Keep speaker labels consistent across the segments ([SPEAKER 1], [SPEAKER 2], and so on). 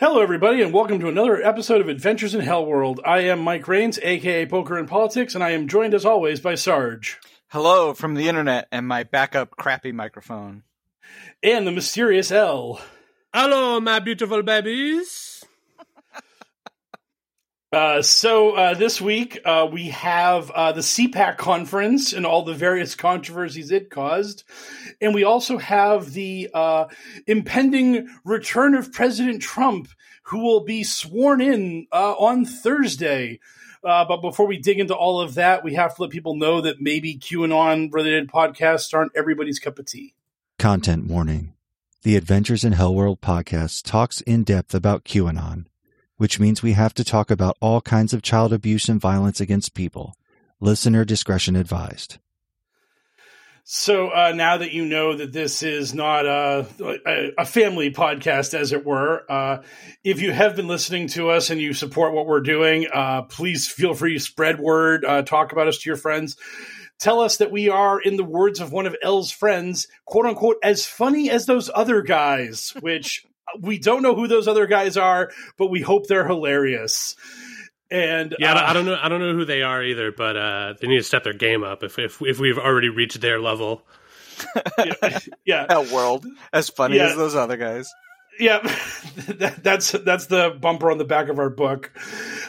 [SPEAKER 1] Hello, everybody, and welcome to another episode of Adventures in Hell World. I am Mike Rains, aka Poker and Politics, and I am joined as always by Sarge.
[SPEAKER 2] Hello from the internet and my backup crappy microphone.
[SPEAKER 1] And the mysterious L.
[SPEAKER 3] Hello, my beautiful babies.
[SPEAKER 1] Uh, so uh, this week uh, we have uh, the CPAC conference and all the various controversies it caused, and we also have the uh, impending return of President Trump, who will be sworn in uh, on Thursday. but before we dig into all of that, we have to let people know that maybe QAnon related podcasts aren't everybody's cup of tea.
[SPEAKER 4] Content warning. The Adventures in Hellworld podcast talks in depth about QAnon which means we have to talk about all kinds of child abuse and violence against people. Listener discretion advised.
[SPEAKER 1] So uh, now that you know that this is not a, a, family podcast, as it were, uh, if you have been listening to us and you support what we're doing, uh, please feel free to spread word, uh, talk about us to your friends. Tell us that we are, in the words of one of L's friends, quote unquote, as funny as those other guys, which we don't know who those other guys are, but we hope they're hilarious. And
[SPEAKER 3] yeah,
[SPEAKER 1] uh,
[SPEAKER 3] I don't know. I don't know who they are either, but uh, they need to step their game up if if if we've already reached their level.
[SPEAKER 1] yeah, yeah.
[SPEAKER 2] that world as funny
[SPEAKER 1] Yeah.
[SPEAKER 2] as those other guys.
[SPEAKER 1] yeah, that's that's the bumper on the back of our book.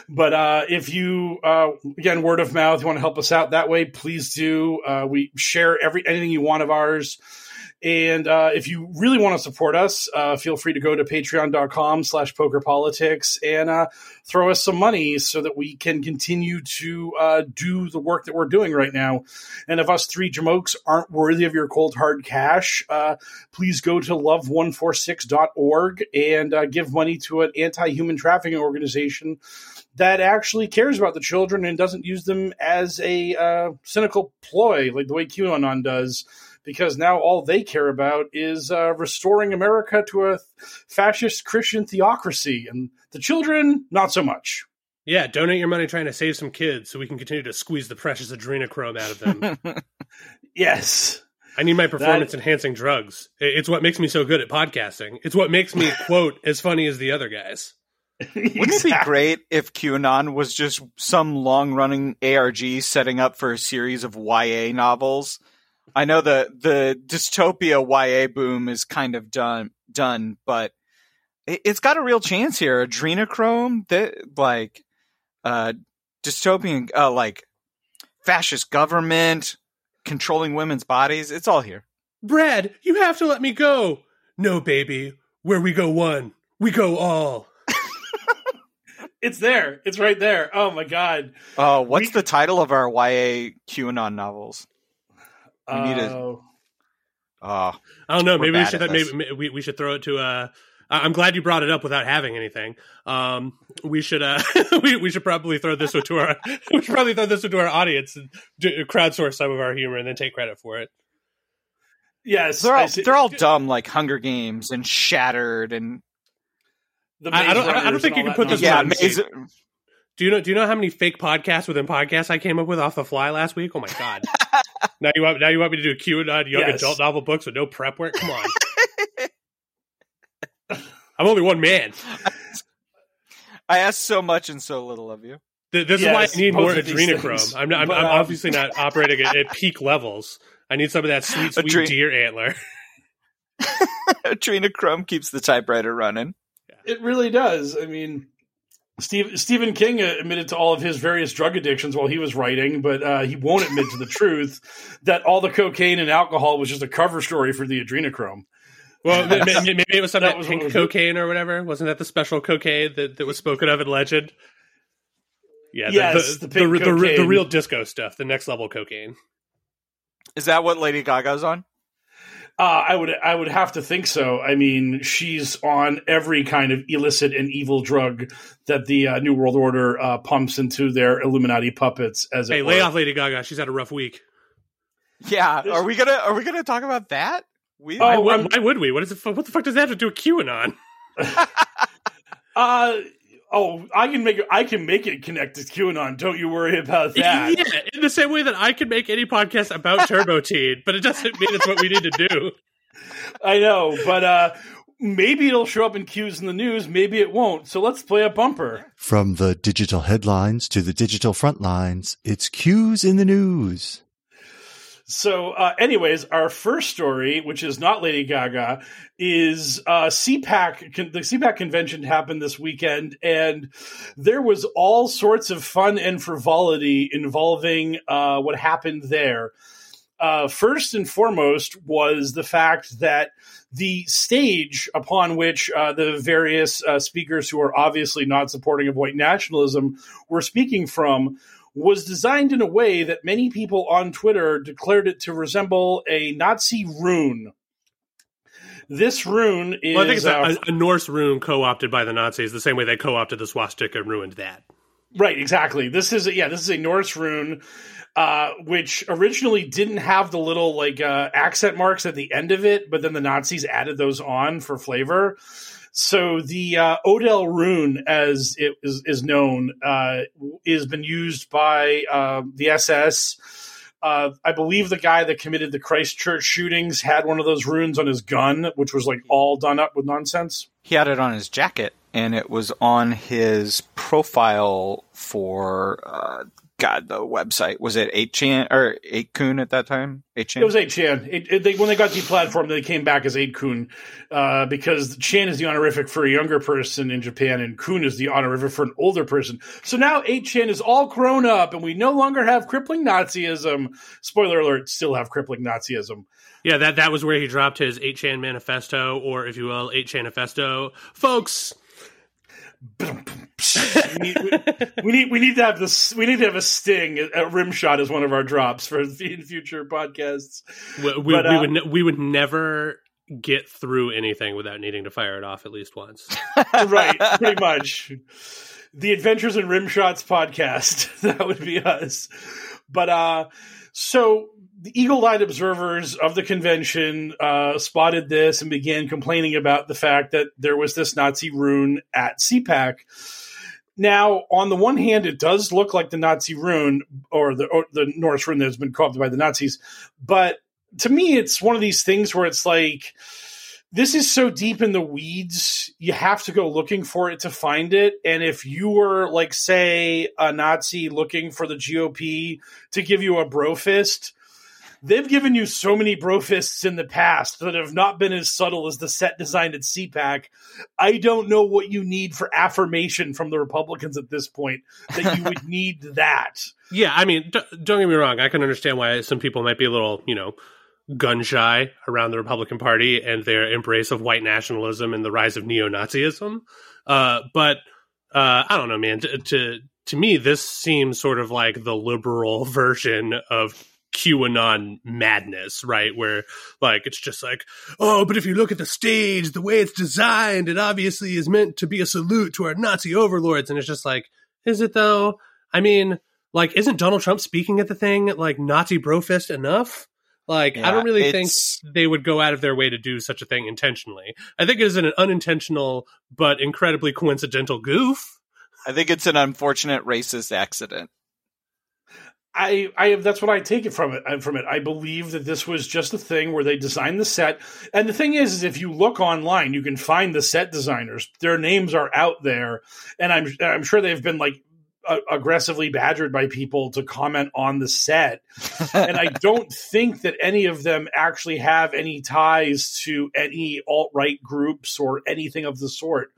[SPEAKER 1] But uh, if you uh, again word of mouth, you want to help us out that way, please do. Uh, we share every anything you want of ours. And uh, if you really want to support us, uh, feel free to go to patreon.com slash pokerpolitics and uh, throw us some money so that we can continue to uh, do the work that we're doing right now. And if us three jamokes aren't worthy of your cold hard cash, uh, please go to love146.org and uh, give money to an anti-human trafficking organization that actually cares about the children and doesn't use them as a cynical ploy like the way QAnon does because now all they care about is uh, restoring America to a fascist Christian theocracy, and the children, not so much.
[SPEAKER 3] Yeah, donate your money trying to save some kids so we can continue to squeeze the precious adrenochrome out of them.
[SPEAKER 1] Yes.
[SPEAKER 3] I need my performance enhancing drugs. It's what makes me so good at podcasting. It's what makes me quote as funny as the other guys.
[SPEAKER 2] Wouldn't it be great if QAnon was just some long running ARG setting up for a series of YA novels? I know the the dystopia YA boom is kind of done done, but it, it's got a real chance here. Adrenochrome, that like uh dystopian uh like fascist government controlling women's bodies, it's all here.
[SPEAKER 3] Brad, you have to let me go. No, baby. Where we go one, we go all.
[SPEAKER 1] It's there. It's right there. Oh my god.
[SPEAKER 2] Oh, what's
[SPEAKER 1] We-
[SPEAKER 2] the title of our YA QAnon novels? We need a-
[SPEAKER 1] Oh.
[SPEAKER 2] Oh,
[SPEAKER 3] I don't know. Maybe we should maybe, maybe we, we should throw it to. Uh, I- I'm glad you brought it up without having anything. Um, we should uh, we, we should probably throw this one to our we should probably throw this one to our audience and do, crowdsource some of our humor and then take credit for it.
[SPEAKER 1] Yes,
[SPEAKER 2] They're all they're all dumb, like Hunger Games and Shattered and
[SPEAKER 1] the
[SPEAKER 3] I- I don't- I don't think you can put this
[SPEAKER 2] yeah,
[SPEAKER 1] nonsense.
[SPEAKER 2] Maze,
[SPEAKER 3] Do you know? Do you know how many fake podcasts within podcasts I came up with off the fly last week? Oh my god! now you want now you want me to do a QAnon young
[SPEAKER 1] Yes.
[SPEAKER 3] adult novel books with no prep work? Come on! I'm only one man.
[SPEAKER 2] I asked so much and so little of you.
[SPEAKER 3] Th- This
[SPEAKER 1] Yes,
[SPEAKER 3] is why I need more
[SPEAKER 1] of these
[SPEAKER 3] adrenochrome. I'm, not, I'm,
[SPEAKER 1] But,
[SPEAKER 3] I'm
[SPEAKER 1] um,
[SPEAKER 3] obviously not operating at, at peak levels. I need some of that sweet, sweet
[SPEAKER 2] Adre-
[SPEAKER 3] deer antler.
[SPEAKER 2] Adrenochrome keeps the typewriter running.
[SPEAKER 1] It really does. I mean, Steve, Stephen King admitted to all of his various drug addictions while he was writing, but uh, he won't admit to the truth that all the cocaine and alcohol was just a cover story for the adrenochrome.
[SPEAKER 3] Well, ma- ma- maybe it was some
[SPEAKER 1] That
[SPEAKER 3] that
[SPEAKER 1] was
[SPEAKER 3] pink
[SPEAKER 1] was-
[SPEAKER 3] cocaine or whatever. Wasn't that the special cocaine that, that was spoken of in legend? Yeah, the,
[SPEAKER 1] Yes,
[SPEAKER 3] the,
[SPEAKER 1] the pink
[SPEAKER 3] the, the, the
[SPEAKER 1] cocaine.
[SPEAKER 3] real disco stuff, the next level cocaine.
[SPEAKER 2] Is that what Lady Gaga's on?
[SPEAKER 1] Uh, I would, I would have to think so. I mean, she's on every kind of illicit and evil drug that the uh, New World Order uh, pumps into their Illuminati puppets. As it
[SPEAKER 3] Hey,
[SPEAKER 1] were.
[SPEAKER 3] lay off Lady Gaga. She's had a rough week.
[SPEAKER 2] Yeah. Are we gonna Are we gonna talk about that? We
[SPEAKER 1] Oh,
[SPEAKER 3] why,
[SPEAKER 1] I'm-
[SPEAKER 3] why, why would we? What is it? What the fuck does that have to do with QAnon?
[SPEAKER 1] Uh, oh, I can make it. I can make it connect to QAnon. Don't you worry about that.
[SPEAKER 3] Yeah, in the same way that I can make any podcast about Turbo Teen, but it doesn't mean it's what we need to do.
[SPEAKER 1] I know, but uh, maybe it'll show up in cues in the news. Maybe it won't. So let's play a bumper.
[SPEAKER 4] From the digital headlines to the digital front lines, it's Cues in the News.
[SPEAKER 1] So, uh, anyways, our first story, which is not Lady Gaga, is uh, CPAC. Con- the CPAC convention happened this weekend, and there was all sorts of fun and frivolity involving uh, what happened there. Uh, first and foremost was the fact that the stage upon which uh, the various uh, speakers who are obviously not supporting of white nationalism were speaking from was designed in a way that many people on Twitter declared it to resemble a Nazi rune. This rune is
[SPEAKER 3] Well, I think it's
[SPEAKER 1] uh,
[SPEAKER 3] a, a Norse rune co-opted by the Nazis, the same way they co-opted the swastika and ruined that.
[SPEAKER 1] Right, exactly. This is yeah, this is a Norse rune, uh, which originally didn't have the little like uh, accent marks at the end of it, but then the Nazis added those on for flavor. So the uh, Odal rune, as it is, is known, uh, has been used by uh, the SS. I believe the guy that committed the Christchurch shootings had one of those runes on his gun, which was like all done up with nonsense.
[SPEAKER 2] He had it on his jacket, and it was on his profile for uh, God. The website was it eight chan or eight kun at that time? Eight chan.
[SPEAKER 1] It was 8chan. It, it, they, when they got deplatformed, they came back as 8kun uh, because Chan is the honorific for a younger person in Japan and Kun is the honorific for an older person. So now 8chan is all grown up and we no longer have crippling Nazism. Spoiler alert, still have crippling Nazism.
[SPEAKER 3] Yeah, that that was where he dropped his 8chan manifesto, or if you will, 8chan manifesto. Folks,
[SPEAKER 1] we, need, we, we need we need to have this. We need to have a sting. A rim shot as one of our drops for in future podcasts.
[SPEAKER 3] we, we,
[SPEAKER 1] But,
[SPEAKER 3] we
[SPEAKER 1] uh,
[SPEAKER 3] would ne- we would never get through anything without needing to fire it off at least once.
[SPEAKER 1] right, pretty much. The Adventures in Rim Shots podcast. that would be us. But uh so the eagle-eyed observers of the convention uh, spotted this and began complaining about the fact that there was this Nazi rune at CPAC. Now, on the one hand, it does look like the Nazi rune or the or the Norse rune that's been co-opted by the Nazis, but to me, it's one of these things where it's like this is so deep in the weeds, you have to go looking for it to find it. And if you were, like, say, a Nazi looking for the GOP to give you a bro fist, they've given you so many bro fists in the past that have not been as subtle as the set designed at CPAC. I don't know what you need for affirmation from the Republicans at this point that you would need that.
[SPEAKER 3] Yeah, I mean, d- don't get me wrong. I can understand why some people might be a little, you know, gun shy around the Republican Party and their embrace of white nationalism and the rise of neo Nazism. Uh, but uh, I don't know, man. To, to to me, this seems sort of like the liberal version of QAnon madness, right? Where like it's just like, oh, but if you look at the stage, the way it's designed, it obviously is meant to be a salute to our Nazi overlords, and it's just like, is it though? I mean, like, isn't Donald Trump speaking at the thing like Nazi brofist enough? Like, I don't really think they would go out of their way to do such a thing intentionally. I think it is an unintentional but incredibly coincidental goof.
[SPEAKER 2] I think it's an unfortunate racist accident.
[SPEAKER 1] I, I that's what I take it from it uh, from it. I believe that this was just a thing where they designed the set, and the thing is, is if you look online, you can find the set designers. Their names are out there, and I'm I'm sure they've been like uh, aggressively badgered by people to comment on the set, and I don't think that any of them actually have any ties to any alt right groups or anything of the sort.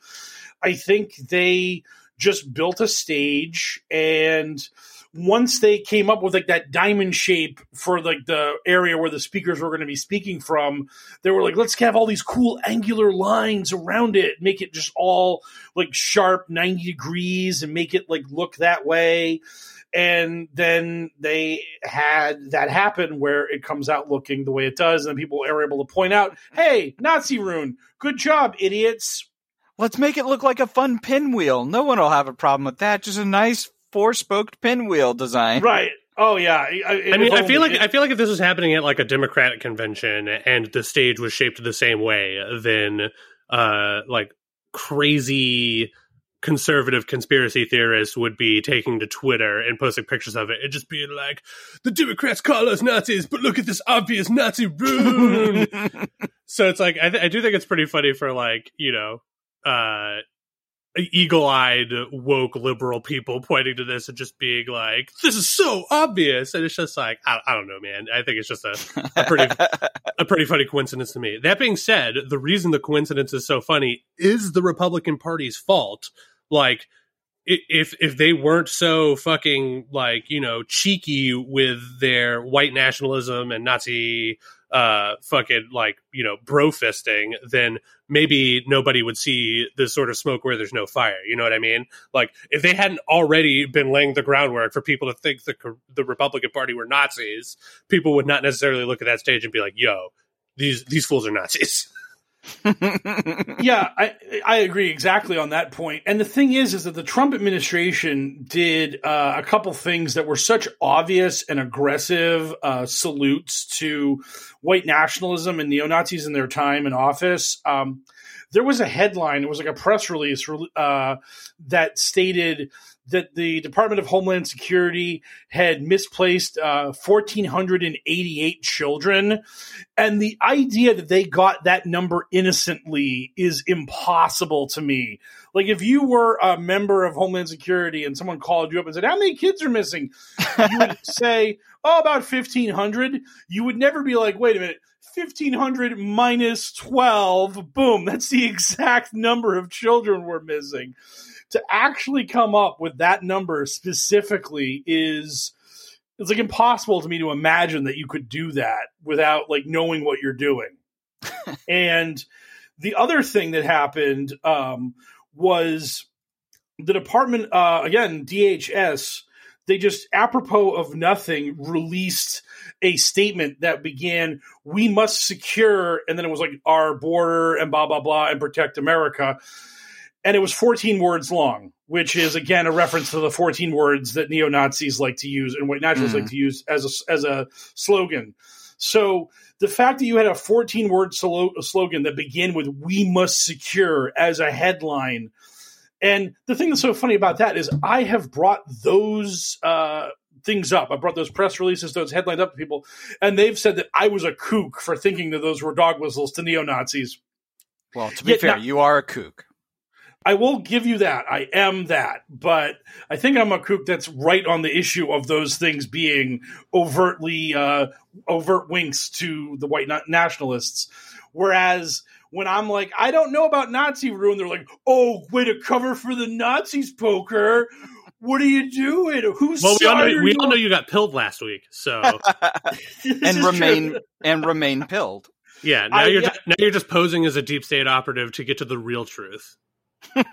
[SPEAKER 1] I think they just built a stage and once they came up with like that diamond shape for like the area where the speakers were going to be speaking from, they were like, let's have all these cool angular lines around it, make it just all like sharp 90 degrees and make it like look that way. And then they had that happen where it comes out looking the way it does, and people are able to point out, hey, Nazi rune, good job, idiots.
[SPEAKER 2] Let's make it look like a fun pinwheel. No one will have a problem with that. Just a nice four spoked pinwheel design.
[SPEAKER 1] Right. Oh yeah. I,
[SPEAKER 3] I mean, I feel like I feel like if this was happening at like a Democratic convention and the stage was shaped the same way, then uh, like crazy conservative conspiracy theorists would be taking to Twitter and posting pictures of it and just being like, "The Democrats call us Nazis, but look at this obvious Nazi rune." so it's like I, th- I do think it's pretty funny for like you know. uh eagle-eyed woke liberal people pointing to this and just being like this is so obvious. And it's just like i, I don't know man. I think it's just a, a pretty a pretty funny coincidence to me. That being said the reason the coincidence is so funny is the republican party's fault. Like if if they weren't so fucking like you know cheeky with their white nationalism and nazi uh fucking like you know bro fisting then maybe nobody would see the sort of smoke where there's no fire. You know what i mean? Like if they hadn't already been laying the groundwork for people to think the the republican party were nazis people would not necessarily look at that stage and be like yo these these fools are nazis
[SPEAKER 1] yeah, I I agree exactly on that point. And the thing is, is that the Trump administration did uh, a couple things that were such obvious and aggressive uh, salutes to white nationalism and neo Nazis in their time in office. Um, there was a headline; it was like a press release uh, that stated that the Department of Homeland Security had misplaced uh, 1,488 children. And the idea that they got that number innocently is impossible to me. Like, if you were a member of Homeland Security and someone called you up and said, How many kids are missing? You would say, Oh, about 1,500. You would never be like, Wait a minute. 1500 minus 12 boom that's the exact number of children we're missing to actually come up with that number specifically is it's like impossible to me to imagine that you could do that without like knowing what you're doing. And the other thing that happened um, was the department uh, again dhs they just apropos of nothing released a statement that began we must secure and then it was like our border and blah blah blah and protect america and it was 14 words long which is again a reference to the 14 words that neo-nazis like to use and white nationalists
[SPEAKER 2] Mm.
[SPEAKER 1] like to use as a, as a slogan so the fact that you had a 14 word slo- slogan that began with we must secure as a headline and the thing that's so funny about that is I have brought those uh, things up. I brought those press releases, those headlines up to people, and they've said that I was a kook for thinking that those were dog whistles to neo Nazis.
[SPEAKER 2] Well, to be
[SPEAKER 1] Yeah,
[SPEAKER 2] fair,
[SPEAKER 1] now-
[SPEAKER 2] you are a kook.
[SPEAKER 1] I will give you that. I am that. But I think I'm a kook that's right on the issue of those things being overtly uh, overt winks to the white na- nationalists. Whereas when I'm like, I don't know about Nazi rune, they're like, oh, way to cover for the Nazis, poker. What are you doing? Who's
[SPEAKER 3] well we all know,
[SPEAKER 1] side are
[SPEAKER 3] we all know you got pilled last week so
[SPEAKER 2] and remain
[SPEAKER 1] true.
[SPEAKER 2] and remain pilled.
[SPEAKER 3] yeah now
[SPEAKER 1] I-
[SPEAKER 3] you're
[SPEAKER 1] yeah.
[SPEAKER 3] now you're just posing as a deep state operative to get to the real truth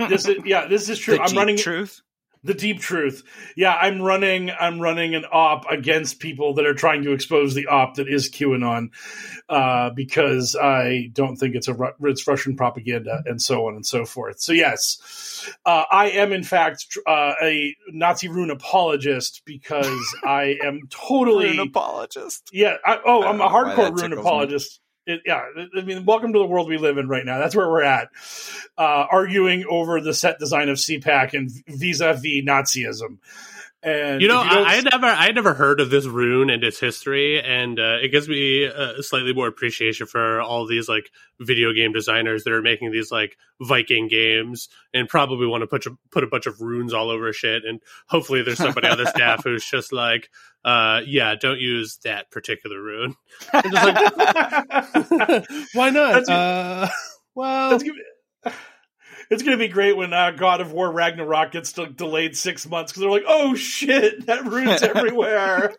[SPEAKER 1] This is, yeah, this is true.
[SPEAKER 2] The
[SPEAKER 1] I'm
[SPEAKER 2] deep
[SPEAKER 1] running.
[SPEAKER 2] truth.
[SPEAKER 1] the deep truth. Yeah, I'm running. I'm running an op against people that are trying to expose the op that is QAnon, uh, because I don't think it's a it's Russian propaganda and so on and so forth. So yes, uh, I am in fact uh, a Nazi rune apologist because I am totally
[SPEAKER 2] Rune apologist.
[SPEAKER 1] yeah. I, oh, I'm a
[SPEAKER 2] I know why
[SPEAKER 1] hardcore rune
[SPEAKER 2] apologist. me.
[SPEAKER 1] It, yeah, I mean, welcome to the world we live in right now. That's where we're at, uh, arguing over the set design of CPAC and vis-a-vis Nazism. And
[SPEAKER 3] You know,
[SPEAKER 1] don't-
[SPEAKER 3] I, I never, I never heard of this rune and its history, and uh, it gives me uh, slightly more appreciation for all these like video game designers that are making these like Viking games, and probably want to put a, put a bunch of runes all over shit. And hopefully, there's somebody on the staff who's just like, uh, "Yeah, don't use that particular rune." Just like, Why not?
[SPEAKER 1] That's-
[SPEAKER 3] Uh, well,
[SPEAKER 1] That's it's going to be great when uh, God of War Ragnarok gets de- delayed six months because they're like, oh shit, that rune's everywhere.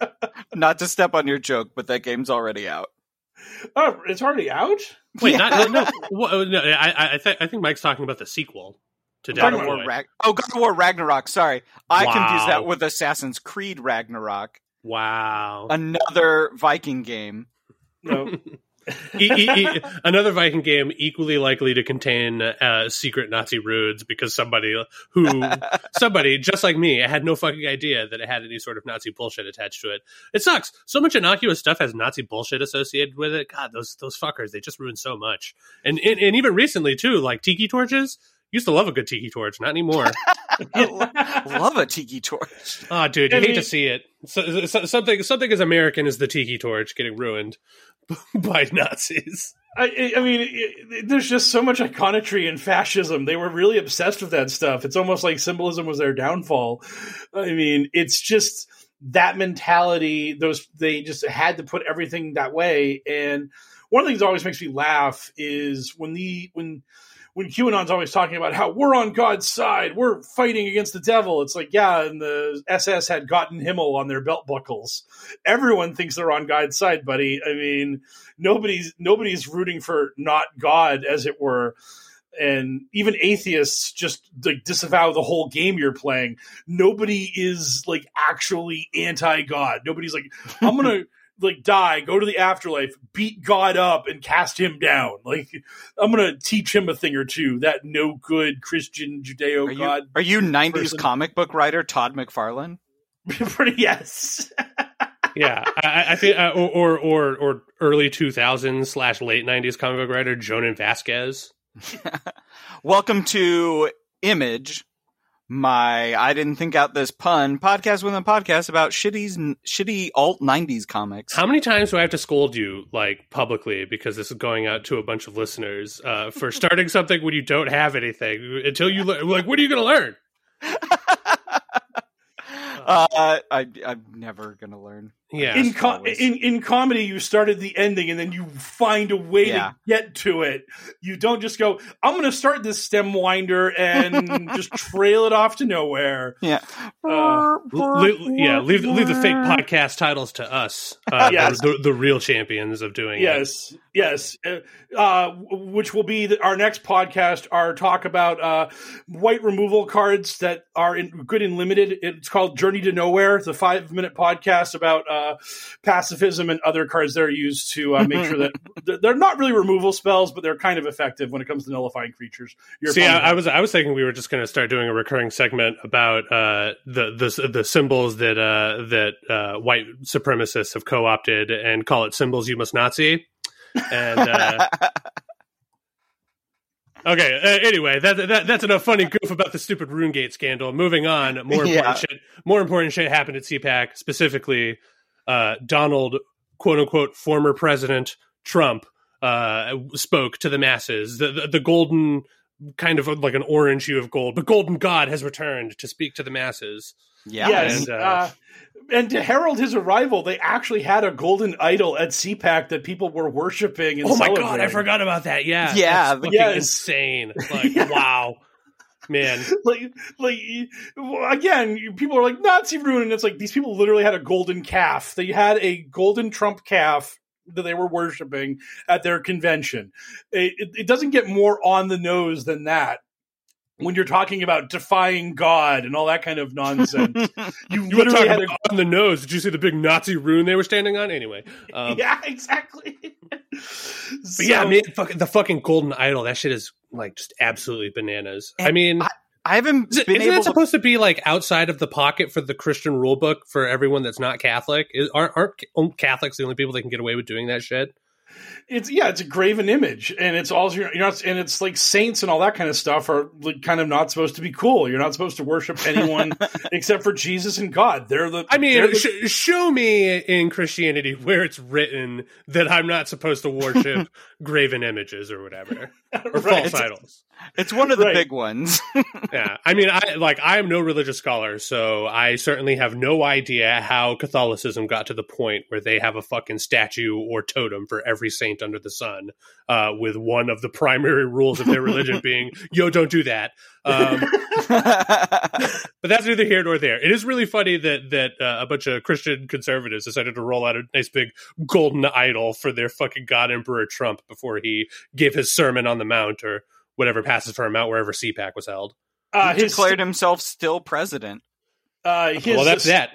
[SPEAKER 2] Not to step on your joke, but that game's already out.
[SPEAKER 1] oh, it's already out?
[SPEAKER 3] wait,
[SPEAKER 2] Yeah.
[SPEAKER 3] not, no, well, no, I, I, I, th- I think Mike's talking about the sequel to
[SPEAKER 2] God of War Rag- oh, God of War Ragnarok. Sorry, I confused that with Assassin's Creed Ragnarok,
[SPEAKER 3] Wow.
[SPEAKER 2] another Viking game.
[SPEAKER 1] No.
[SPEAKER 3] E- e- another Viking game equally likely to contain uh, secret Nazi runes because somebody who somebody just like me had no fucking idea that it had any sort of Nazi bullshit attached to it. It sucks. So much innocuous stuff has Nazi bullshit associated with it. God, those those fuckers they just ruin so much. And and, and even recently too, like tiki torches. Used to love a good tiki torch, not anymore.
[SPEAKER 2] Love a tiki torch.
[SPEAKER 3] Oh, dude, you
[SPEAKER 1] I
[SPEAKER 3] hate
[SPEAKER 1] mean-
[SPEAKER 3] to see it. So, so, something something as American as the tiki torch getting ruined by Nazis.
[SPEAKER 1] I, I- I mean, it, there's just so much iconography and fascism. They were really obsessed with that stuff. It's almost like symbolism was their downfall. I mean, it's just that mentality. Those they just had to put everything that way. And one of the things that always makes me laugh is when the when when QAnon's always talking about how we're on God's side, we're fighting against the devil. It's like, yeah, and the SS had gotten Himmel on their belt buckles. Everyone thinks they're on God's side, buddy. I mean, nobody's nobody's rooting for not God, as it were. And even atheists just like disavow the whole game you're playing. Nobody is like actually anti-God. Nobody's like, I'm gonna like die, go to the afterlife, beat God up, and cast him down. Like I'm gonna teach him a thing or two. That no good Christian Judeo
[SPEAKER 2] Are you,
[SPEAKER 1] God.
[SPEAKER 2] are you 90s
[SPEAKER 1] person.
[SPEAKER 2] comic book writer Todd McFarlane?
[SPEAKER 1] Pretty yes.
[SPEAKER 3] yeah, I, I think, uh, or, or or or early two thousands slash late nineties comic book writer Jhonen Vasquez.
[SPEAKER 2] Welcome to Image, my I didn't think out this pun podcast with a podcast about shitty shitty alt 90s comics.
[SPEAKER 3] How many times do I have to scold you like publicly because this is going out to a bunch of listeners uh, for starting something when you don't have anything until you learn? Like, what are you going to learn?
[SPEAKER 2] uh, I, I'm never gonna learn.
[SPEAKER 3] Yeah,
[SPEAKER 1] in, co-
[SPEAKER 2] always.
[SPEAKER 1] in in comedy, you started the ending and then you find a way
[SPEAKER 2] Yeah.
[SPEAKER 1] to get to it. You don't just go, "I'm going to start this stem winder and just trail it off to nowhere."
[SPEAKER 2] Yeah.
[SPEAKER 1] Uh,
[SPEAKER 3] Le- yeah, leave leave the fake podcast titles to us, uh,
[SPEAKER 1] Yes.
[SPEAKER 3] the, the real champions of doing it.
[SPEAKER 1] Yes, yes. Uh, uh, which will be the, our next podcast. Our talk about uh, white removal cards that are in, good and limited. It's called Journey to Nowhere. It's a five minute podcast about uh, pacifism and other cards that are used to uh, make sure that they're not really removal spells, but they're kind of effective when it comes to nullifying creatures. Your
[SPEAKER 3] See, I, I was I was thinking we were just going to start doing a recurring segment about uh, the the the symbols that uh, that uh, white supremacists have co opted and call it symbols you must Nazi. And uh, okay, uh, anyway, that, that that's enough funny goof about the stupid RuneGate scandal. Moving on, more important
[SPEAKER 2] Yeah.
[SPEAKER 3] shit. More important shit happened at CPAC. Specifically, uh, Donald, quote unquote, former President Trump uh, spoke to the masses. The, the the golden kind of like an orange hue of gold, but golden god has returned to speak to the masses.
[SPEAKER 2] yeah.
[SPEAKER 1] yes,
[SPEAKER 3] and,
[SPEAKER 1] uh,
[SPEAKER 3] uh,
[SPEAKER 1] and to herald his arrival, they actually had a golden idol at CPAC that people were worshiping. And
[SPEAKER 3] oh my god, I forgot about that. Yeah,
[SPEAKER 2] Yeah,
[SPEAKER 3] that's fucking
[SPEAKER 1] yes.
[SPEAKER 3] insane. Like
[SPEAKER 1] Yeah.
[SPEAKER 3] wow, man.
[SPEAKER 1] like like again people are like nazi rune and it's like these people literally had a golden calf they had a golden trump calf that they were worshiping at their convention it, it, it doesn't get more on the nose than that when you're talking about defying God and all that kind of nonsense. you,
[SPEAKER 3] You were
[SPEAKER 1] literally
[SPEAKER 3] talking
[SPEAKER 1] had
[SPEAKER 3] about
[SPEAKER 1] a,
[SPEAKER 3] on the nose. Did you see the big Nazi rune they were standing on? Anyway, um,
[SPEAKER 1] yeah, exactly.
[SPEAKER 3] but yeah, man, fucking, the fucking golden idol. That shit is like just absolutely bananas. I mean,
[SPEAKER 2] I, I haven't
[SPEAKER 3] is it,
[SPEAKER 2] been
[SPEAKER 3] isn't
[SPEAKER 2] able
[SPEAKER 3] that
[SPEAKER 2] to.
[SPEAKER 3] supposed to be like outside of the pocket for the Christian rule book for everyone that's not Catholic? Is, aren't, aren't Catholics the only people that can get away with doing that shit?
[SPEAKER 1] It's yeah, it's a graven image, and it's all you're, you're not, and it's like saints and all that kind of stuff are like kind of not supposed to be cool. You're not supposed to worship anyone except for Jesus and God. They're the.
[SPEAKER 3] I mean,
[SPEAKER 1] the-
[SPEAKER 3] sh- show me in Christianity where it's written that I'm not supposed to worship graven images or whatever or
[SPEAKER 1] Right.
[SPEAKER 3] false idols.
[SPEAKER 2] It's one of the
[SPEAKER 1] Right.
[SPEAKER 2] big ones.
[SPEAKER 3] Yeah, I mean, I like I am no religious scholar, so I certainly have no idea how Catholicism got to the point where they have a fucking statue or totem for every saint under the sun, uh, with one of the primary rules of their religion being "Yo, don't do that." Um, but that's neither here nor there. It is really funny that that uh, a bunch of Christian conservatives decided to roll out a nice big golden idol for their fucking God Emperor Trump before he gave his sermon on the Mount or whatever passes for a mount wherever CPAC was held.
[SPEAKER 1] uh,
[SPEAKER 2] he
[SPEAKER 1] his,
[SPEAKER 2] declared himself still president.
[SPEAKER 1] uh, his,
[SPEAKER 3] well, that's that.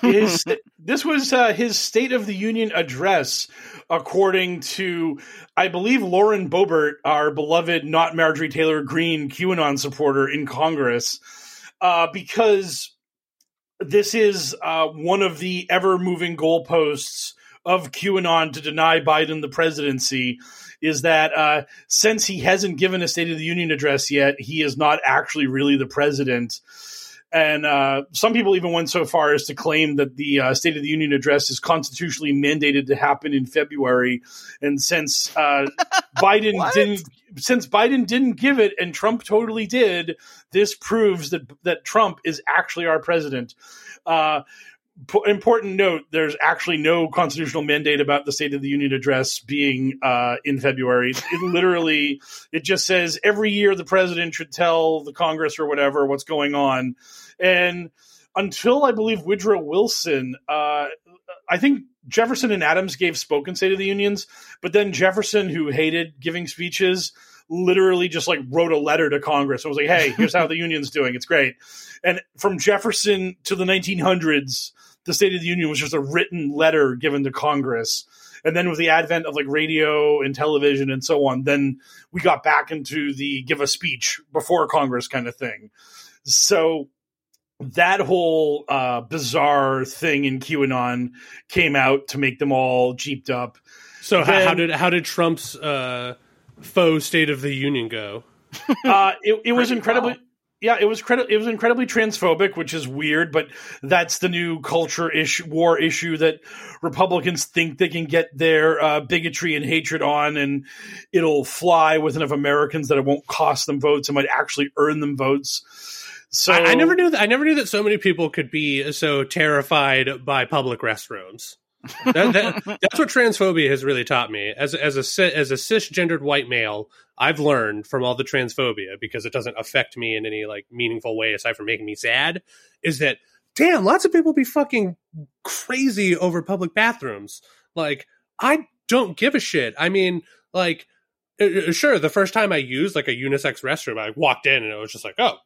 [SPEAKER 1] His this was uh, his State of the Union address, according to, I believe, Lauren Boebert, our beloved, not Marjorie Taylor Greene QAnon supporter in Congress, uh, because this is uh, one of the ever moving goalposts of QAnon to deny Biden the presidency. Is that uh, since he hasn't given a State of the Union address yet, he is not actually really the president. And uh, some people even went so far as to claim that the uh, State of the Union address is constitutionally mandated to happen in February. And since uh, Biden didn't, since Biden didn't give it and Trump totally did, this proves that that Trump is actually our president. Important note: There's actually no constitutional mandate about the State of the Union address being uh, in February. It literally it just says every year the president should tell the Congress or whatever what's going on. And until I believe Woodrow Wilson, uh, I think Jefferson and Adams gave spoken State of the Unions, but then Jefferson, who hated giving speeches, literally just like wrote a letter to Congress and was like, "Hey, here's how the union's doing. It's great." And from Jefferson to the 1900s, the State of the Union was just a written letter given to Congress. And then with the advent of like radio and television and so on, then we got back into the give a speech before Congress kind of thing. So that whole uh, bizarre thing in QAnon came out to make them all jeeped up.
[SPEAKER 3] So how,
[SPEAKER 1] Then-
[SPEAKER 3] how did how did Trump's uh, faux State of the Union go?
[SPEAKER 1] Uh, it, it was incredibly.
[SPEAKER 2] well.
[SPEAKER 1] Yeah, it was credi- It was incredibly transphobic, which is weird, but that's the new culture issue, war issue that Republicans think they can get their uh, bigotry and hatred on, and it'll fly with enough Americans that it won't cost them votes. It might actually earn them votes. So
[SPEAKER 3] I, I never knew that. I never knew that so many people could be so terrified by public restrooms. That, that, that's what transphobia has really taught me. As as a as a cisgendered white male, I've learned from all the transphobia because it doesn't affect me in any like meaningful way aside from making me sad. Is that damn? Lots of people be fucking crazy over public bathrooms. Like I don't give a shit. I mean, like uh, uh, sure, the first time I used like a unisex restroom, I walked in and it was just like, oh,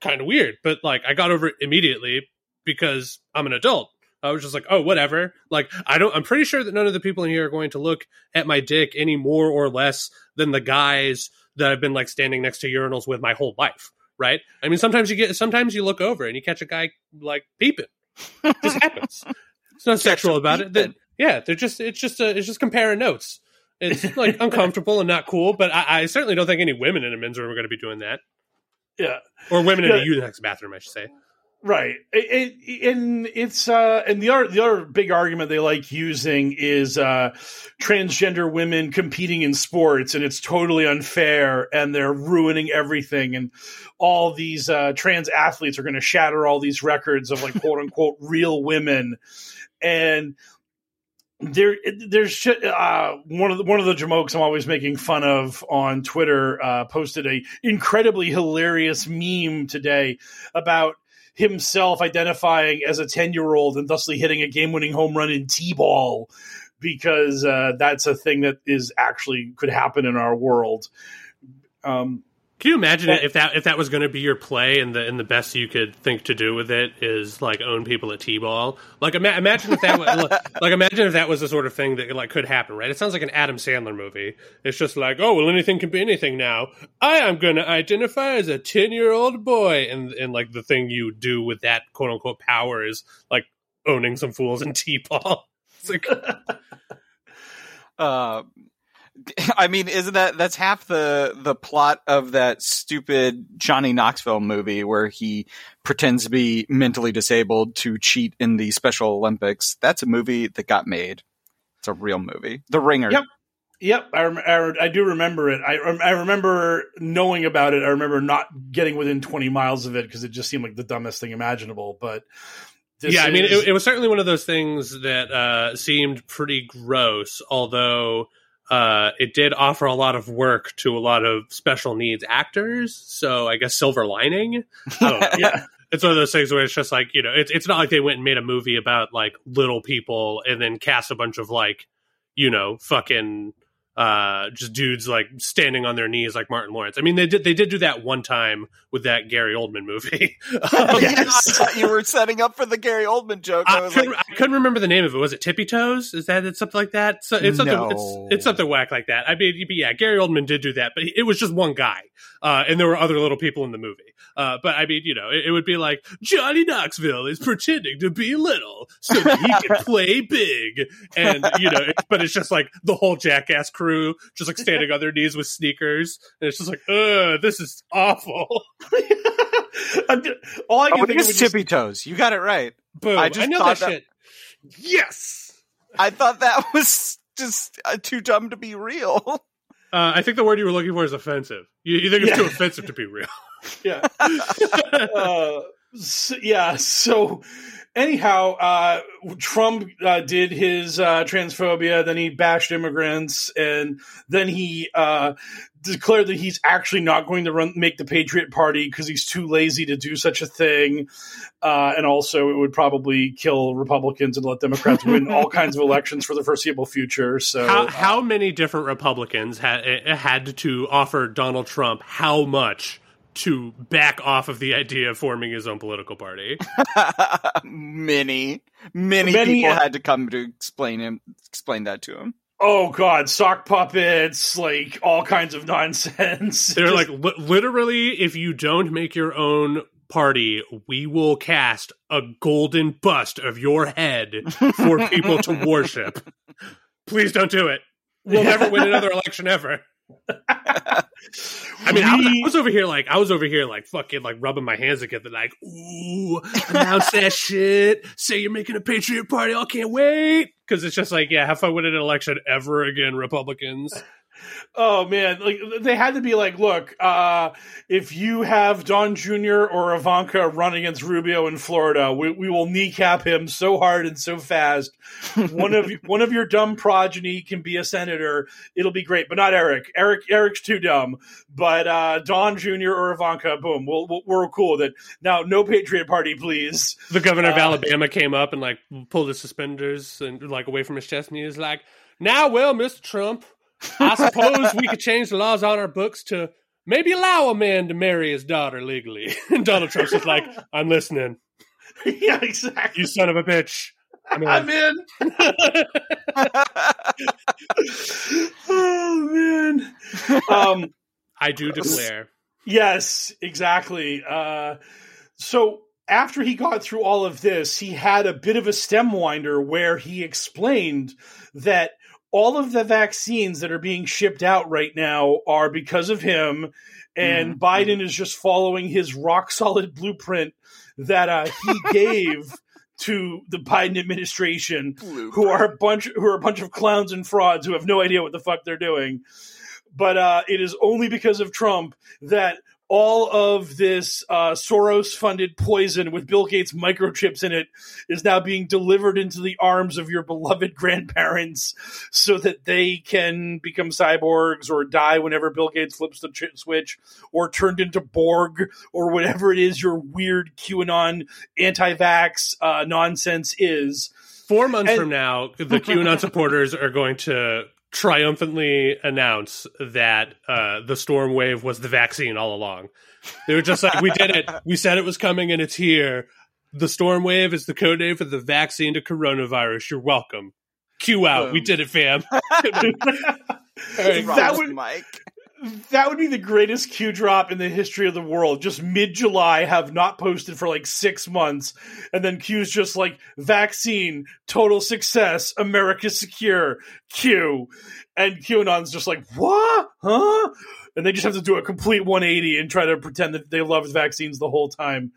[SPEAKER 3] kind of weird. But like I got over it immediately because I'm an adult. I was just like, oh, whatever. Like, I don't, I'm pretty sure that none of the people in here are going to look at my dick any more or less than the guys that I've been like standing next to urinals with my whole life. Right. I mean, sometimes you get, sometimes you look over and you catch a guy like peeping. It just happens. It's not sexual about it. That, yeah. They're just, it's just, a, it's just comparing notes. It's like uncomfortable and not cool, but I, I certainly don't think any women in a men's room are going to be doing that.
[SPEAKER 1] yeah,
[SPEAKER 3] Or women in a
[SPEAKER 1] Yeah.
[SPEAKER 3] unisex bathroom, I should say.
[SPEAKER 1] Right, it, it, and it's uh, and the other the other big argument they like using is uh, transgender women competing in sports, and it's totally unfair, and they're ruining everything, and all these uh, trans athletes are going to shatter all these records of like quote unquote real women, and there there's uh, one of the one of the jamokes I'm always making fun of on Twitter uh, posted a incredibly hilarious meme today about himself identifying as a 10 year old and thusly hitting a game winning home run in T ball because uh, that's a thing that is actually could happen in our world. Um,
[SPEAKER 3] Can you imagine it if that if that was going to be your play and the and the best you could think to do with it is like own people at t-ball? Like ima- imagine if that was like imagine if that was the sort of thing that like could happen, right? It sounds like an Adam Sandler movie. It's just like, oh well, anything can be anything now. I am going to identify as a ten year old boy, and and like the thing you do with that quote unquote power is like owning some fools in t-ball. It's like.
[SPEAKER 2] Uh, I mean, isn't that that's half the the plot of that stupid Johnny Knoxville movie where he pretends to be mentally disabled to cheat in the Special Olympics? That's a movie that got made. It's a real movie. The Ringer.
[SPEAKER 1] Yep. Yep, I, rem- I, I, do remember it. I, I remember knowing about it. I remember not getting within 20 miles of it because it just seemed like the dumbest thing imaginable. But
[SPEAKER 3] yeah, I mean, it, it, was certainly one of those things that uh, seemed pretty gross, although uh, it did offer a lot of work to a lot of special needs actors. So I guess silver lining. yeah. It's one of those things where it's just like, you know, it's it's not like they went and made a movie about like little people and then cast a bunch of like, you know, fucking uh, just dudes like standing on their knees like Martin Lawrence. I mean, they did they did do that one time with that Gary Oldman movie.
[SPEAKER 2] um, yes. I thought you were setting up for the Gary Oldman joke. I,
[SPEAKER 3] I couldn't, like, I couldn't remember the name of it. Was it Tippy Toes? Is that it's something like that? So it's something. No. It's, it's, something whack like that. I mean, yeah, Gary Oldman did do that, but it was just one guy, uh, and there were other little people in the movie. Uh, but I mean, you know, it, it, would be like Johnny Knoxville is pretending to be little so that he can play big, and you know, it, but it's just like the whole jackass crew just like standing on their knees with sneakers, and it's just like, ugh, this is awful.
[SPEAKER 2] All I can oh, think of is Tippy Toes. You got it right.
[SPEAKER 3] Boom! I, just I know that, that shit. Yes,
[SPEAKER 2] I thought that was just uh, too dumb to be real.
[SPEAKER 3] Uh, I think the word you were looking for is offensive. You, you think it's yeah. too offensive to be real?
[SPEAKER 1] yeah. uh, so, yeah. So anyhow, uh, Trump uh, did his uh, transphobia, then he bashed immigrants, and then he uh, declared that he's actually not going to run make the Patriot Party because he's too lazy to do such a thing, uh, and also it would probably kill Republicans and let Democrats win all kinds of elections for the foreseeable future. So,
[SPEAKER 3] how, how many different Republicans had had to offer Donald Trump how much? To back off of the idea of forming his own political party.
[SPEAKER 2] many, many, many, people uh, had to come to explain him, explain that to him.
[SPEAKER 1] Oh god, sock puppets, like all kinds of nonsense.
[SPEAKER 3] They're Just, like li- literally, if you don't make your own party, we will cast a golden bust of your head for people to worship. Please don't do it. We'll never win another election ever. I mean, I was, I was, over here like I was over here like fucking like rubbing my hands together, like ooh, announce that shit. Say you're making a patriot party. I can't wait because it's just like yeah, have fun winning an election ever again, Republicans.
[SPEAKER 1] Oh man, like they had to be like, look, uh, if you have Don Jr. or Ivanka run against Rubio in Florida, we, we will kneecap him so hard and so fast. one of one of your dumb progeny can be a senator. It'll be great, but not Eric. Eric Eric's too dumb. But uh, Don Jr. or Ivanka, boom, we'll, we we are cool with it. Now, no Patriot Party, please.
[SPEAKER 3] The governor of uh, Alabama came up and like pulled his suspenders and like away from his chest, and he was like, "Now, well, Mister Trump." I suppose we could change the laws on our books to maybe allow a man to marry his daughter legally. And Donald Trump's just like, I'm listening.
[SPEAKER 1] Yeah, exactly.
[SPEAKER 3] You son of a bitch.
[SPEAKER 1] I'm in. I'm in. oh man.
[SPEAKER 3] Um, I do declare.
[SPEAKER 1] Yes, exactly. Uh, so after he got through all of this, he had a bit of a stem winder where he explained that all of the vaccines that are being shipped out right now are because of him and mm-hmm. Biden is just following his rock solid blueprint that uh, he gave to the Biden administration blueprint. who are a bunch who are a bunch of clowns and frauds who have no idea what the fuck they're doing but uh, it is only because of Trump that all of this uh, Soros funded poison with Bill Gates microchips in it is now being delivered into the arms of your beloved grandparents so that they can become cyborgs or die whenever Bill Gates flips the ch- switch or turned into Borg or whatever it is your weird QAnon anti vax uh, nonsense is.
[SPEAKER 3] Four months and- from now, the QAnon supporters are going to triumphantly announce that uh, the storm wave was the vaccine all along. They were just like, "We did it. We said it was coming, and it's here." The storm wave is the code name for the vaccine to coronavirus. You're welcome. Cue out. We did it, fam.
[SPEAKER 1] that would
[SPEAKER 2] Mike.
[SPEAKER 1] That would be the greatest Q drop in the history of the world. Just mid July, have not posted for like six months, and then Q's just like vaccine, total success, America secure, Q, and QAnon's just like what, huh? And they just have to do a complete 180 and try to pretend that they loved vaccines the whole time.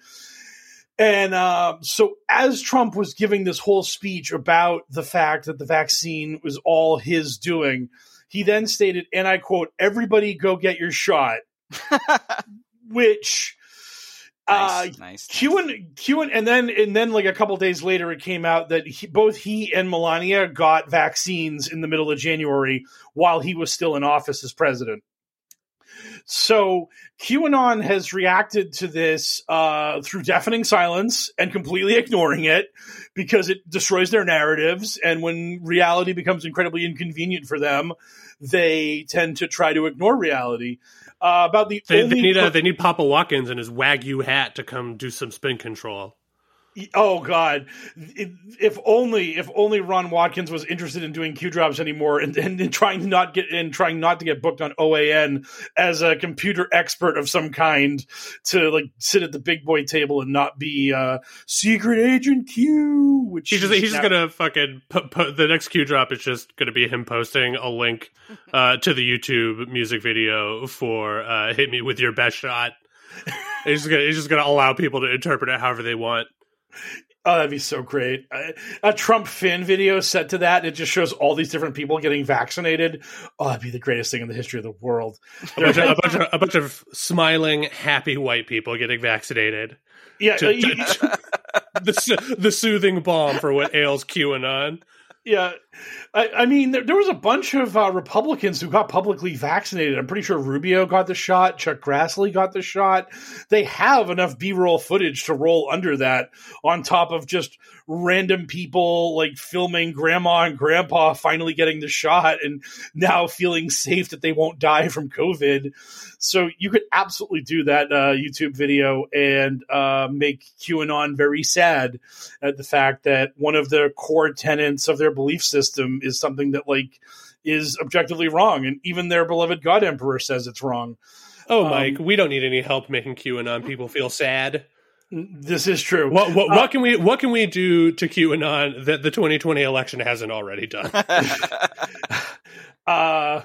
[SPEAKER 1] And uh, so, as Trump was giving this whole speech about the fact that the vaccine was all his doing, he then stated, and I quote, everybody go get your shot, which. Uh,
[SPEAKER 2] Nice, nice.
[SPEAKER 1] Q and Q and, and then and then like a couple days later, it came out that he, both he and Melania got vaccines in the middle of January while he was still in office as president. So QAnon has reacted to this uh, through deafening silence and completely ignoring it because it destroys their narratives. And when reality becomes incredibly inconvenient for them, they tend to try to ignore reality. Uh, about the
[SPEAKER 3] They,
[SPEAKER 1] only
[SPEAKER 3] they need
[SPEAKER 1] per-
[SPEAKER 3] a, they need Papa Watkins and his wagyu hat to come do some spin control.
[SPEAKER 1] Oh God! If only if only Ron Watkins was interested in doing Q drops anymore, and, and, and trying to not get and trying not to get booked on OAN as a computer expert of some kind to like sit at the big boy table and not be uh, secret agent Q. Which
[SPEAKER 3] He's just he's just gonna fucking pu- pu- the next Q drop is just gonna be him posting a link uh, to the YouTube music video for uh, "Hit Me with Your Best Shot." he's just gonna he's just gonna allow people to interpret it however they want.
[SPEAKER 1] Oh, that'd be so great. Uh, a Trump Finn video set to that. It just shows all these different people getting vaccinated. Oh, that'd be the greatest thing in the history of the world.
[SPEAKER 3] A bunch, of, a, bunch of, a bunch of smiling, happy white people getting vaccinated.
[SPEAKER 1] yeah,
[SPEAKER 3] To-
[SPEAKER 1] uh,
[SPEAKER 3] to-
[SPEAKER 1] you-
[SPEAKER 3] The the soothing balm for what ails QAnon.
[SPEAKER 1] Yeah, I, I mean, there, there was a bunch of uh, Republicans who got publicly vaccinated. I'm pretty sure Rubio got the shot. Chuck Grassley got the shot. They have enough B-roll footage to roll under that, on top of just random people like filming grandma and grandpa finally getting the shot and now feeling safe that they won't die from COVID. So you could absolutely do that uh, YouTube video and uh, make QAnon very sad at the fact that one of the core tenets of their belief system is something that like is objectively wrong, and even their beloved God Emperor says it's wrong.
[SPEAKER 3] Oh,
[SPEAKER 1] Um,
[SPEAKER 3] Mike, we don't need any help making QAnon people feel sad.
[SPEAKER 1] This is true.
[SPEAKER 3] What what,
[SPEAKER 1] Uh,
[SPEAKER 3] what can we what can we do to QAnon that the 2020 election hasn't already done?
[SPEAKER 1] uh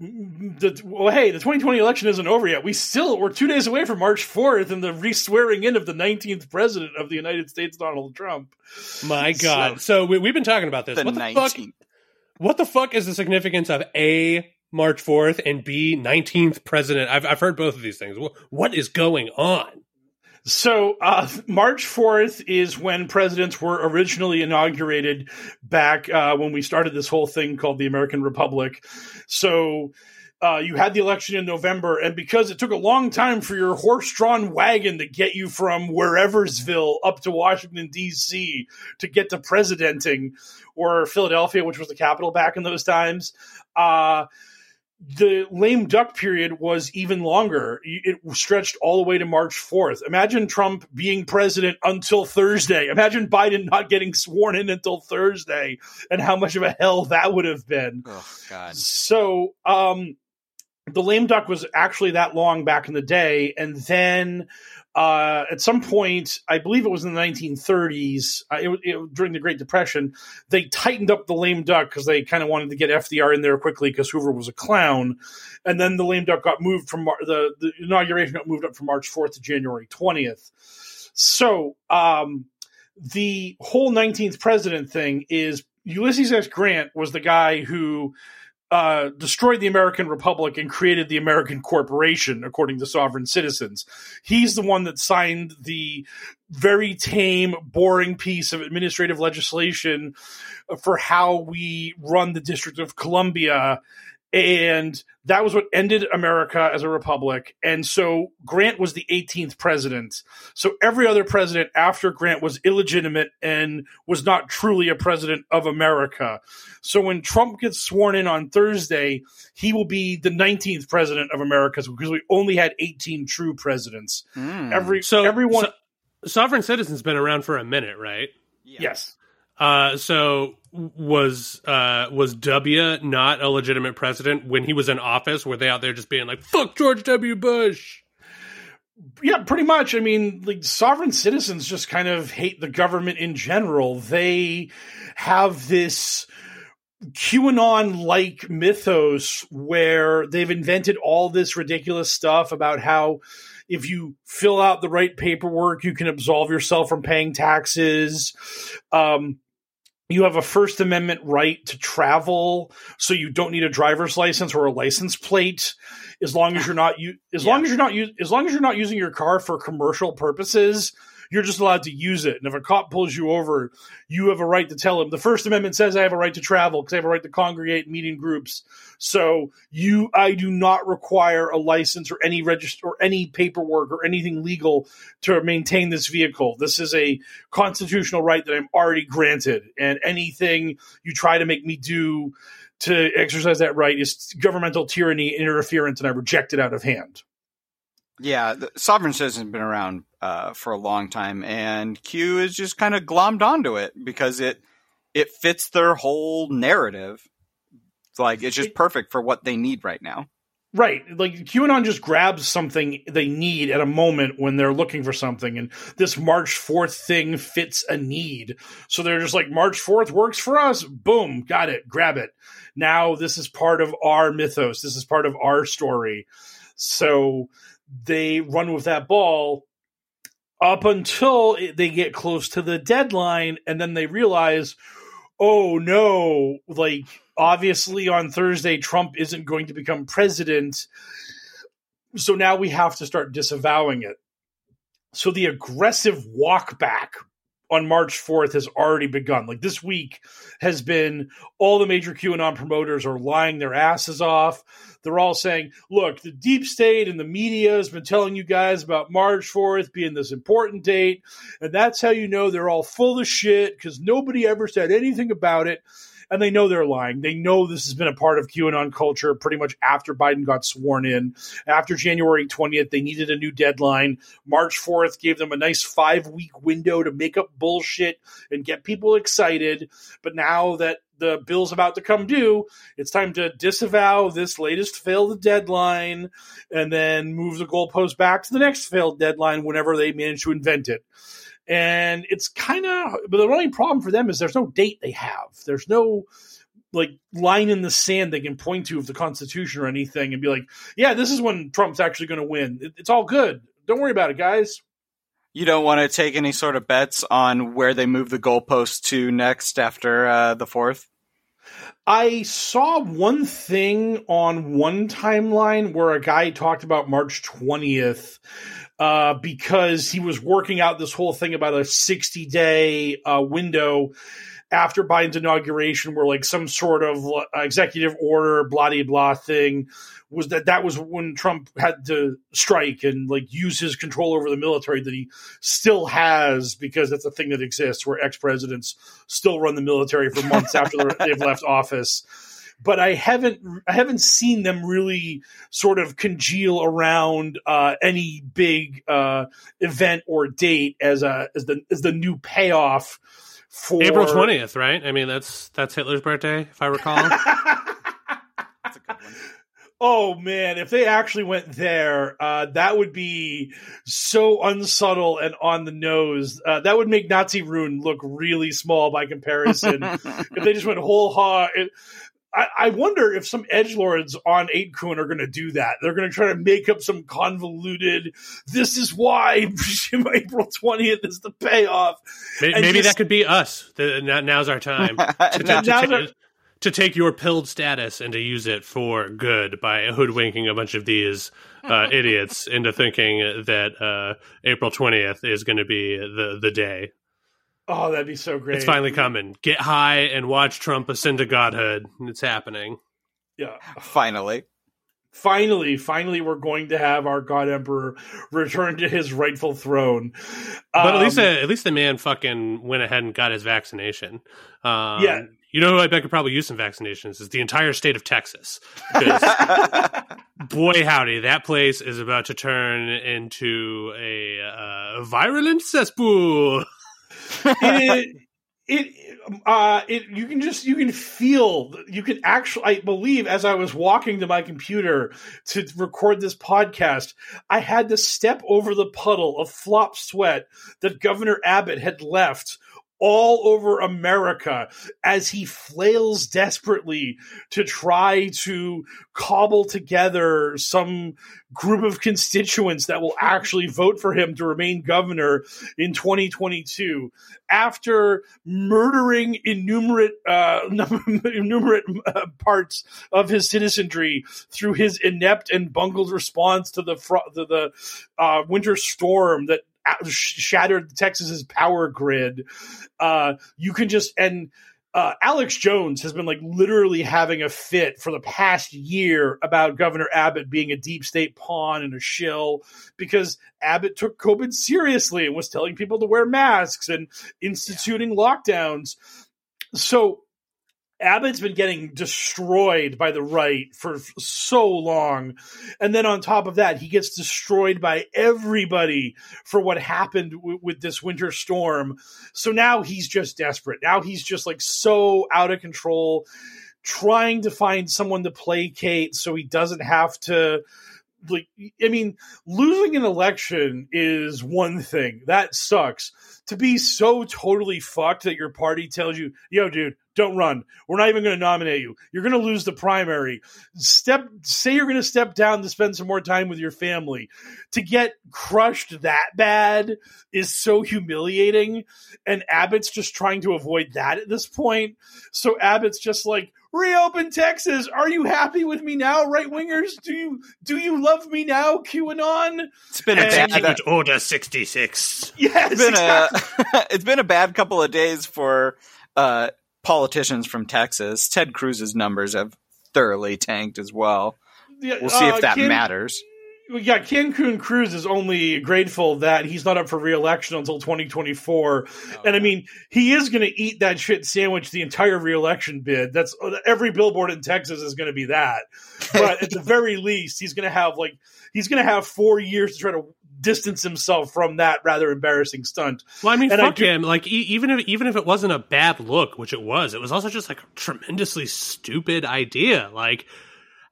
[SPEAKER 1] the, well, hey, the 2020 election isn't over yet. We still we're two days away from March 4th and the re-swearing in of the 19th president of the United States, Donald Trump.
[SPEAKER 3] My God! So, we, we've been talking about this.
[SPEAKER 2] The
[SPEAKER 3] what the fuck? What the fuck is the significance of a March 4th and b 19th president? I've I've heard both of these things. What is going on?
[SPEAKER 1] So uh, March 4th is when presidents were originally inaugurated back uh, when we started this whole thing called the American Republic. So uh, you had the election in November, and because it took a long time for your horse-drawn wagon to get you from whereversville up to Washington D.C. to get to presidenting, or Philadelphia, which was the capital back in those times. The lame duck period was even longer. It stretched all the way to March 4th. Imagine Trump being president until Thursday. Imagine Biden not getting sworn in until Thursday and how much of a hell that would have been.
[SPEAKER 2] Oh God.
[SPEAKER 1] So, um, the lame duck was actually that long back in the day. And then, uh, at some point, I believe it was in the 1930s, uh, it, it, during the Great Depression, they tightened up the lame duck because they kind of wanted to get FDR in there quickly because Hoover was a clown. And then the lame duck got moved from Mar- the, the inauguration got moved up from March 4th to January 20th. So, um, the whole 19th president thing is Ulysses S. Grant was the guy who uh, destroyed the American Republic and created the American Corporation, according to sovereign citizens. He's the one that signed the very tame, boring piece of administrative legislation for how we run the District of Columbia and that was what ended America as a republic. And so Grant was the 18th president. So every other president after Grant was illegitimate and was not truly a president of America. So when Trump gets sworn in on Thursday, he will be the 19th president of America because we only had 18 true presidents.
[SPEAKER 2] Mm.
[SPEAKER 1] Every
[SPEAKER 3] So
[SPEAKER 1] everyone
[SPEAKER 3] so- sovereign citizen's been around for a minute, right?
[SPEAKER 1] yes.
[SPEAKER 3] Uh, so was uh, was W not a legitimate president when he was in office? Were they out there just being like "fuck George W. Bush"?
[SPEAKER 1] Yeah, pretty much. I mean, like sovereign citizens just kind of hate the government in general. They have this QAnon like mythos where they've invented all this ridiculous stuff about how if you fill out the right paperwork, you can absolve yourself from paying taxes. Um, you have a First Amendment right to travel, so you don't need a driver's license or a license plate as long as you're not you as long as you're not u- as long as you're not using your car for commercial purposes you're just allowed to use it. And if a cop pulls you over you have a right to tell him. The first amendment says i have a right to travel because i have a right to congregate and meet in groups. So you i do not require a license or any register or any paperwork or anything legal to maintain this vehicle. This is a constitutional right that i'm already granted. And anything you try to make me do to exercise that right is governmental tyranny interference, and I reject it out of hand.
[SPEAKER 2] Yeah, the sovereign citizen has been around uh, for a long time, and Q is just kind of glommed onto it because it it fits their whole narrative. It's like it's just perfect for what they need right now.
[SPEAKER 1] Right. Like QAnon just grabs something they need at a moment when they're looking for something. And this March 4th thing fits a need. So they're just like, March 4th works for us. Boom. Got it. Grab it. Now this is part of our mythos. This is part of our story. So they run with that ball up until they get close to the deadline. And then they realize, oh no, like obviously on Thursday, Trump isn't going to become president. So now we have to start disavowing it. So the aggressive walk back on March 4th has already begun. Like this week has been all the major QAnon promoters are lying their asses off. They're all saying, look, the deep state and the media has been telling you guys about March 4th being this important date. And that's how you know they're all full of shit because nobody ever said anything about it and they know they're lying. They know this has been a part of QAnon culture pretty much after Biden got sworn in. After January 20th, they needed a new deadline. March 4th gave them a nice five week window to make up bullshit and get people excited. But now that the bill's about to come due, it's time to disavow this latest failed deadline and then move the goalpost back to the next failed deadline whenever they manage to invent it and it's kind of but the only problem for them is there's no date they have. There's no like line in the sand they can point to of the constitution or anything and be like yeah this is when trump's actually going to win. It, it's all good. Don't worry about it guys.
[SPEAKER 2] You don't want to take any sort of bets on where they move the goalpost to next after uh, the fourth.
[SPEAKER 1] I saw one thing on one timeline where a guy talked about March 20th uh, because he was working out this whole thing about a 60 day uh, window after Biden's inauguration, where like some sort of uh, executive order, blah blah blah thing was that that was when Trump had to strike and like use his control over the military that he still has because that's a thing that exists where ex presidents still run the military for months after they've left office. But I haven't I haven't seen them really sort of congeal around uh, any big uh, event or date as a as the as the new payoff for
[SPEAKER 3] April twentieth, right? I mean, that's that's Hitler's birthday, if I recall.
[SPEAKER 1] Oh man, if they actually went there, uh, that would be so unsubtle and on the nose. Uh, that would make Nazi Rune look really small by comparison. if they just went whole hog. I, I wonder if some edge lords on 8kun are going to do that. They're going to try to make up some convoluted. This is why April 20th is the payoff.
[SPEAKER 3] Maybe, maybe
[SPEAKER 1] just-
[SPEAKER 3] that could be us. The, now- now's our time to, to-
[SPEAKER 2] Now-
[SPEAKER 3] to
[SPEAKER 1] our-
[SPEAKER 3] to take your pilled status and to use it for good by hoodwinking a bunch of these uh, idiots into thinking that uh, April twentieth is going to be the the day.
[SPEAKER 1] Oh, that'd be so great.
[SPEAKER 3] It's finally coming. Get high and watch Trump ascend to godhood. It's happening.
[SPEAKER 1] Yeah.
[SPEAKER 2] Finally.
[SPEAKER 1] Finally, finally, we're going to have our God Emperor return to his rightful throne.
[SPEAKER 3] But at least,
[SPEAKER 1] Um,
[SPEAKER 3] uh, at least the man fucking went ahead and got his vaccination. Um,
[SPEAKER 1] Yeah.
[SPEAKER 3] You know who I bet could probably use some vaccinations is the entire state of Texas. boy howdy, that place is about to turn into a uh, virulent cesspool.
[SPEAKER 1] it, it uh it you can just you can feel you can actually i believe as i was walking to my computer to record this podcast i had to step over the puddle of flop sweat that governor abbott had left all over America as he flails desperately to try to cobble together some group of constituents that will actually vote for him to remain governor in 2022 after murdering innumerate uh, innumerate uh, parts of his citizenry through his inept and bungled response to the fro- to the uh, winter storm that shattered Texas's power grid. Uh, you can just and uh, Alex Jones has been like literally having a fit for the past year about Governor Abbott being a deep state pawn and a shill because Abbott took COVID seriously and was telling people to wear masks and instituting lockdowns. So Abbott's been getting destroyed by the right for so long. And then on top of that, he gets destroyed by everybody for what happened w- with this winter storm. So now he's just desperate. Now he's just like so out of control, trying to find someone to placate so he doesn't have to. Like, I mean, losing an election is one thing. That sucks. To be so totally fucked that your party tells you, yo, dude, don't run. We're not even going to nominate you. You're going to lose the primary. Step say you're going to step down to spend some more time with your family. To get crushed that bad is so humiliating and Abbott's just trying to avoid that at this point. So Abbott's just like, "Reopen Texas. Are you happy with me now, right wingers? Do you do you love me now, QAnon?"
[SPEAKER 2] It's been a
[SPEAKER 1] And-
[SPEAKER 2] bad
[SPEAKER 3] Order 66.
[SPEAKER 1] Yes,
[SPEAKER 2] it's been
[SPEAKER 1] exactly.
[SPEAKER 2] A it's been a bad couple of days for uh, politicians from Texas. Ted Cruz's numbers have thoroughly tanked as well.
[SPEAKER 1] Yeah,
[SPEAKER 2] We'll see
[SPEAKER 1] uh,
[SPEAKER 2] if that
[SPEAKER 1] Ken-
[SPEAKER 2] matters.
[SPEAKER 1] yeah, Cancun Cruz is only grateful that he's not up for reelection until 2024. and I mean, he is going to eat that shit sandwich the entire reelection bid. That's every billboard in Texas is going to be that. But at the very least, he's going to have like he's going to have 4 years to try to distance himself from that rather embarrassing stunt.
[SPEAKER 3] Well, I mean,
[SPEAKER 1] And I
[SPEAKER 3] fuck
[SPEAKER 1] do-
[SPEAKER 3] him. Like, e- even if even if it wasn't a bad look, which it was, it was also just like a tremendously stupid idea. Like,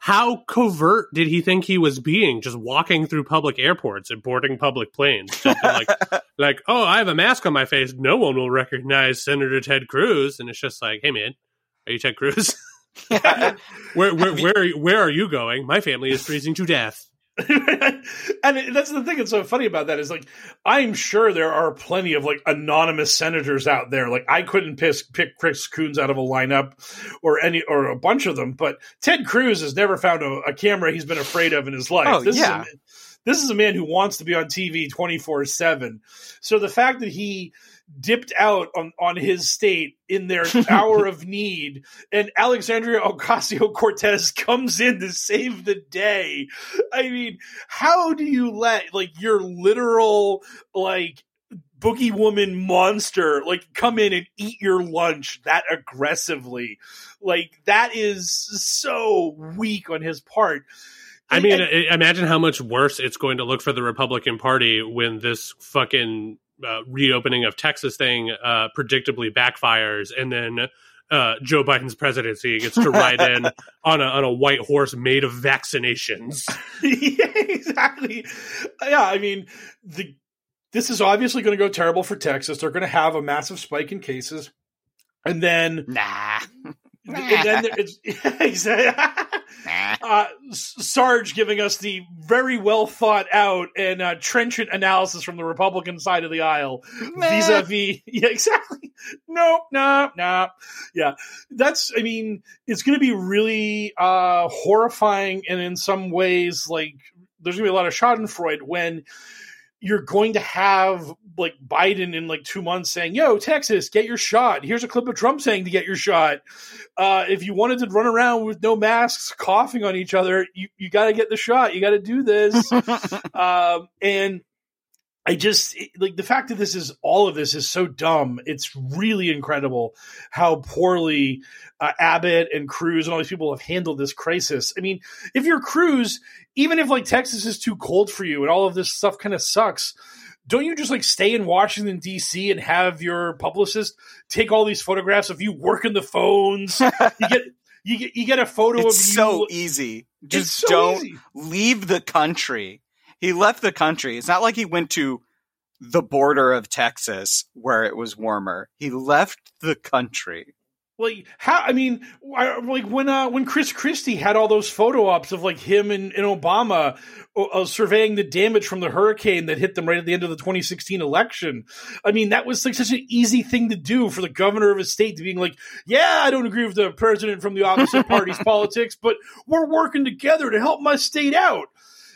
[SPEAKER 3] how covert did he think he was being? Just walking through public airports and boarding public planes, like, like, oh, I have a mask on my face. No one will recognize Senator Ted Cruz, and it's just like, hey, man, are you Ted Cruz? where where where where are you going? My family is freezing to death.
[SPEAKER 1] and that's the thing that's so funny about that is like I'm sure there are plenty of like anonymous senators out there. Like I couldn't piss, pick Chris Coons out of a lineup or any or a bunch of them, but Ted Cruz has never found a, a camera he's been afraid of in his life.
[SPEAKER 2] Oh,
[SPEAKER 1] this
[SPEAKER 2] yeah.
[SPEAKER 1] is a, this is a man who wants to be on TV 24 seven. So the fact that he dipped out on, on his state in their hour of need and Alexandria Ocasio Cortez comes in to save the day. I mean, how do you let like your literal like boogie woman monster like come in and eat your lunch that aggressively? Like that is so weak on his part.
[SPEAKER 3] I mean, I- imagine how much worse it's going to look for the Republican Party when this fucking uh, reopening of Texas thing uh, predictably backfires, and then uh, Joe Biden's presidency gets to ride in on a on a white horse made of vaccinations.
[SPEAKER 1] yeah, exactly. Yeah, I mean, the this is obviously going to go terrible for Texas. They're going to have a massive spike in cases, and then
[SPEAKER 2] Nah.
[SPEAKER 1] and then it's exactly. Uh, Sarge giving us the very well thought out and uh, trenchant analysis from the Republican side of the aisle vis a vis. Yeah, exactly. Nope, nope, nope. Yeah, that's. I mean, it's going to be really uh, horrifying, and in some ways, like there's going to be a lot of Schadenfreude when you're going to have like Biden in like two months saying, "Yo, Texas, get your shot." Here's a clip of Trump saying to get your shot. Uh, if you wanted to run around with no masks, coughing on each other, you you got to get the shot. You got to do this. um, and I just like the fact that this is all of this is so dumb. It's really incredible how poorly uh, Abbott and Cruz and all these people have handled this crisis. I mean, if you're Cruz, even if like Texas is too cold for you and all of this stuff kind of sucks, don't you just like stay in Washington D.C. and have your publicist take all these photographs of you working the phones? you get you get you get a photo
[SPEAKER 2] it's
[SPEAKER 1] of you.
[SPEAKER 2] so easy. Just
[SPEAKER 1] so
[SPEAKER 2] don't
[SPEAKER 1] easy.
[SPEAKER 2] leave the country. He left the country. It's not like he went to the border of Texas where it was warmer. He left the country.
[SPEAKER 1] like how I mean, like when uh, when Chris Christie had all those photo ops of like him and, and Obama uh, uh, surveying the damage from the hurricane that hit them right at the end of the 2016 election. I mean, that was like such an easy thing to do for the governor of a state to being like, yeah, I don't agree with the president from the opposite party's politics, but we're working together to help my state out.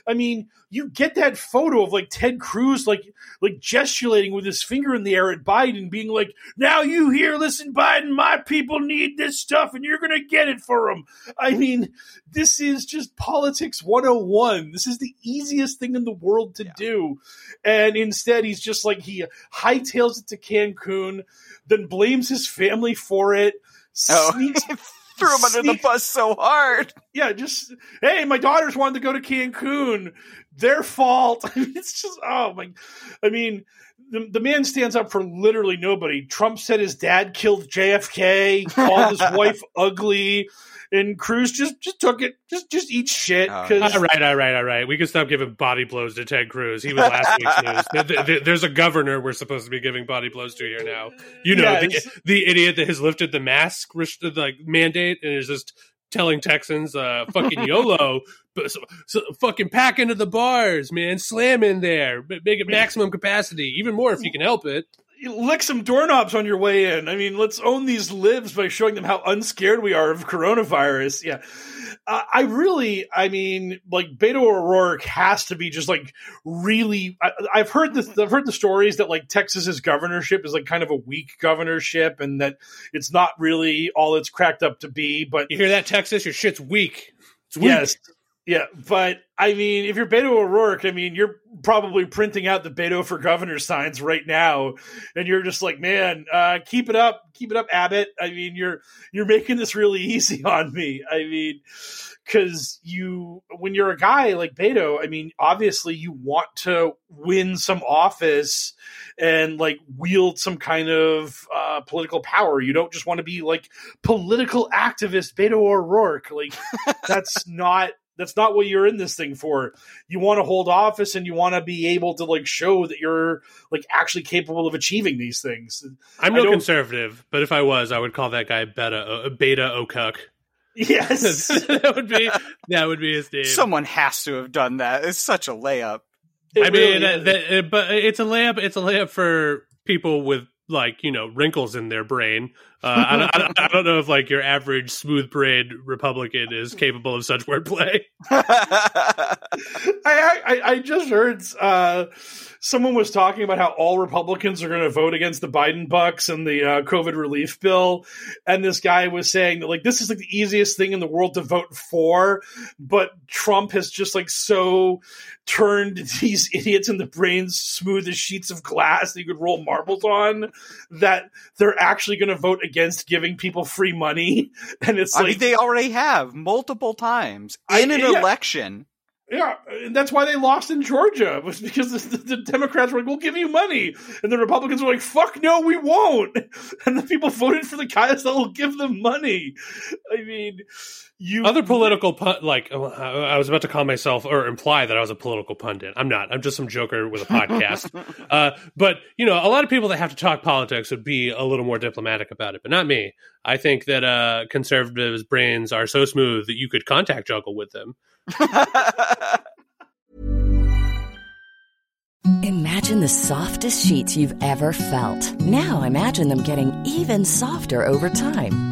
[SPEAKER 1] I mean, you get that photo of like Ted Cruz like like gesticulating with his finger in the air at Biden, being like, "Now you hear, listen, Biden, my people need this stuff, and you're gonna get it for them." I mean, this is just politics 101. This is the easiest thing in the world to do, and instead he's just like he hightails it to Cancun, then blames his family for it.
[SPEAKER 2] Oh,
[SPEAKER 1] Sneaks
[SPEAKER 2] threw him under the bus so hard.
[SPEAKER 1] yeah, just hey, my daughters wanted to go to Cancun. Their fault. It's just oh my. I mean, the, the man stands up for literally nobody. Trump said his dad killed JFK. Called his wife ugly. And Cruz just just took it, just just eat shit
[SPEAKER 2] Oh,
[SPEAKER 1] because
[SPEAKER 3] All right, all right, all right. We can stop giving body blows to Ted Cruz. He was last week's news. Th- th- th- There's a governor we're supposed to be giving body blows to here now. You know,
[SPEAKER 1] Yes.
[SPEAKER 3] the, the idiot that has lifted the mask rest- like mandate and is just telling Texans, uh, "Fucking YOLO." But so, so fucking pack into the bars, man. Slam in there. Make it maximum capacity. Even more if you can help it.
[SPEAKER 1] lick some doorknobs on your way in. I mean, let's own these libs by showing them how unscared we are of coronavirus. Yeah. Uh, I really, I mean, like Beto O'Rourke has to be just like really. I, I've heard this. I've heard the stories that like Texas's governorship is like kind of a weak governorship, and that it's not really all it's cracked up to be. But
[SPEAKER 3] You hear that, Texas? Your shit's weak. It's weak.
[SPEAKER 1] Yes. Yeah, but I mean, if you're Beto O'Rourke, I mean, you're probably printing out the Beto for governor signs right now, and you're just like, man, uh, keep it up, keep it up, Abbott. I mean, you're you're making this really easy on me. I mean, because you, when you're a guy like Beto, I mean, obviously you want to win some office and like wield some kind of uh, political power. You don't just want to be like political activist Beto O'Rourke. Like that's not that's not what you're in this thing for. You want to hold office and you want to be able to like show that you're like actually capable of achieving these things.
[SPEAKER 3] I'm no conservative, but if I was, I would call that guy Beta uh, Beta O'Cuck.
[SPEAKER 1] Yes.
[SPEAKER 3] that would be that would be his name.
[SPEAKER 2] Someone has to have done that. It's such a layup.
[SPEAKER 1] It
[SPEAKER 3] I mean,
[SPEAKER 1] really
[SPEAKER 3] uh,
[SPEAKER 1] is.
[SPEAKER 3] that- uh, but it's a layup. It's a layup for people with like you know wrinkles in their brain. Uh, I, don't, I, don't, know if like your average smooth brain Republican is capable of such wordplay.
[SPEAKER 1] I, I I just heard uh, someone was talking about how all Republicans are going to vote against the Biden bucks and the uh, COVID relief bill, and this guy was saying that like this is like the easiest thing in the world to vote for, but Trump has just like so turned these idiots in the brains smooth as sheets of glass that you could roll marbles on that they're actually going to vote against giving people free money, and it's
[SPEAKER 2] I
[SPEAKER 1] like
[SPEAKER 2] mean, they already have multiple times
[SPEAKER 1] I-
[SPEAKER 2] in an
[SPEAKER 1] yeah.
[SPEAKER 2] election.
[SPEAKER 1] Yeah, and that's why they lost in Georgia was because the, the, the Democrats were like, "We'll give you money," and the Republicans were like, "Fuck no, we won't." And the people voted for the guys that will give them money. I mean, you
[SPEAKER 3] Other political pun, like uh, I was about to call myself or imply that I was a political pundit. I'm not. I'm just some joker with a podcast. uh, but you know, a lot of people that have to talk politics would be a little more diplomatic about it, but not me. I think that uh, conservatives' brains are so smooth that you could contact juggle with them.
[SPEAKER 5] Imagine the softest sheets you've ever felt. Now imagine them getting even softer over time.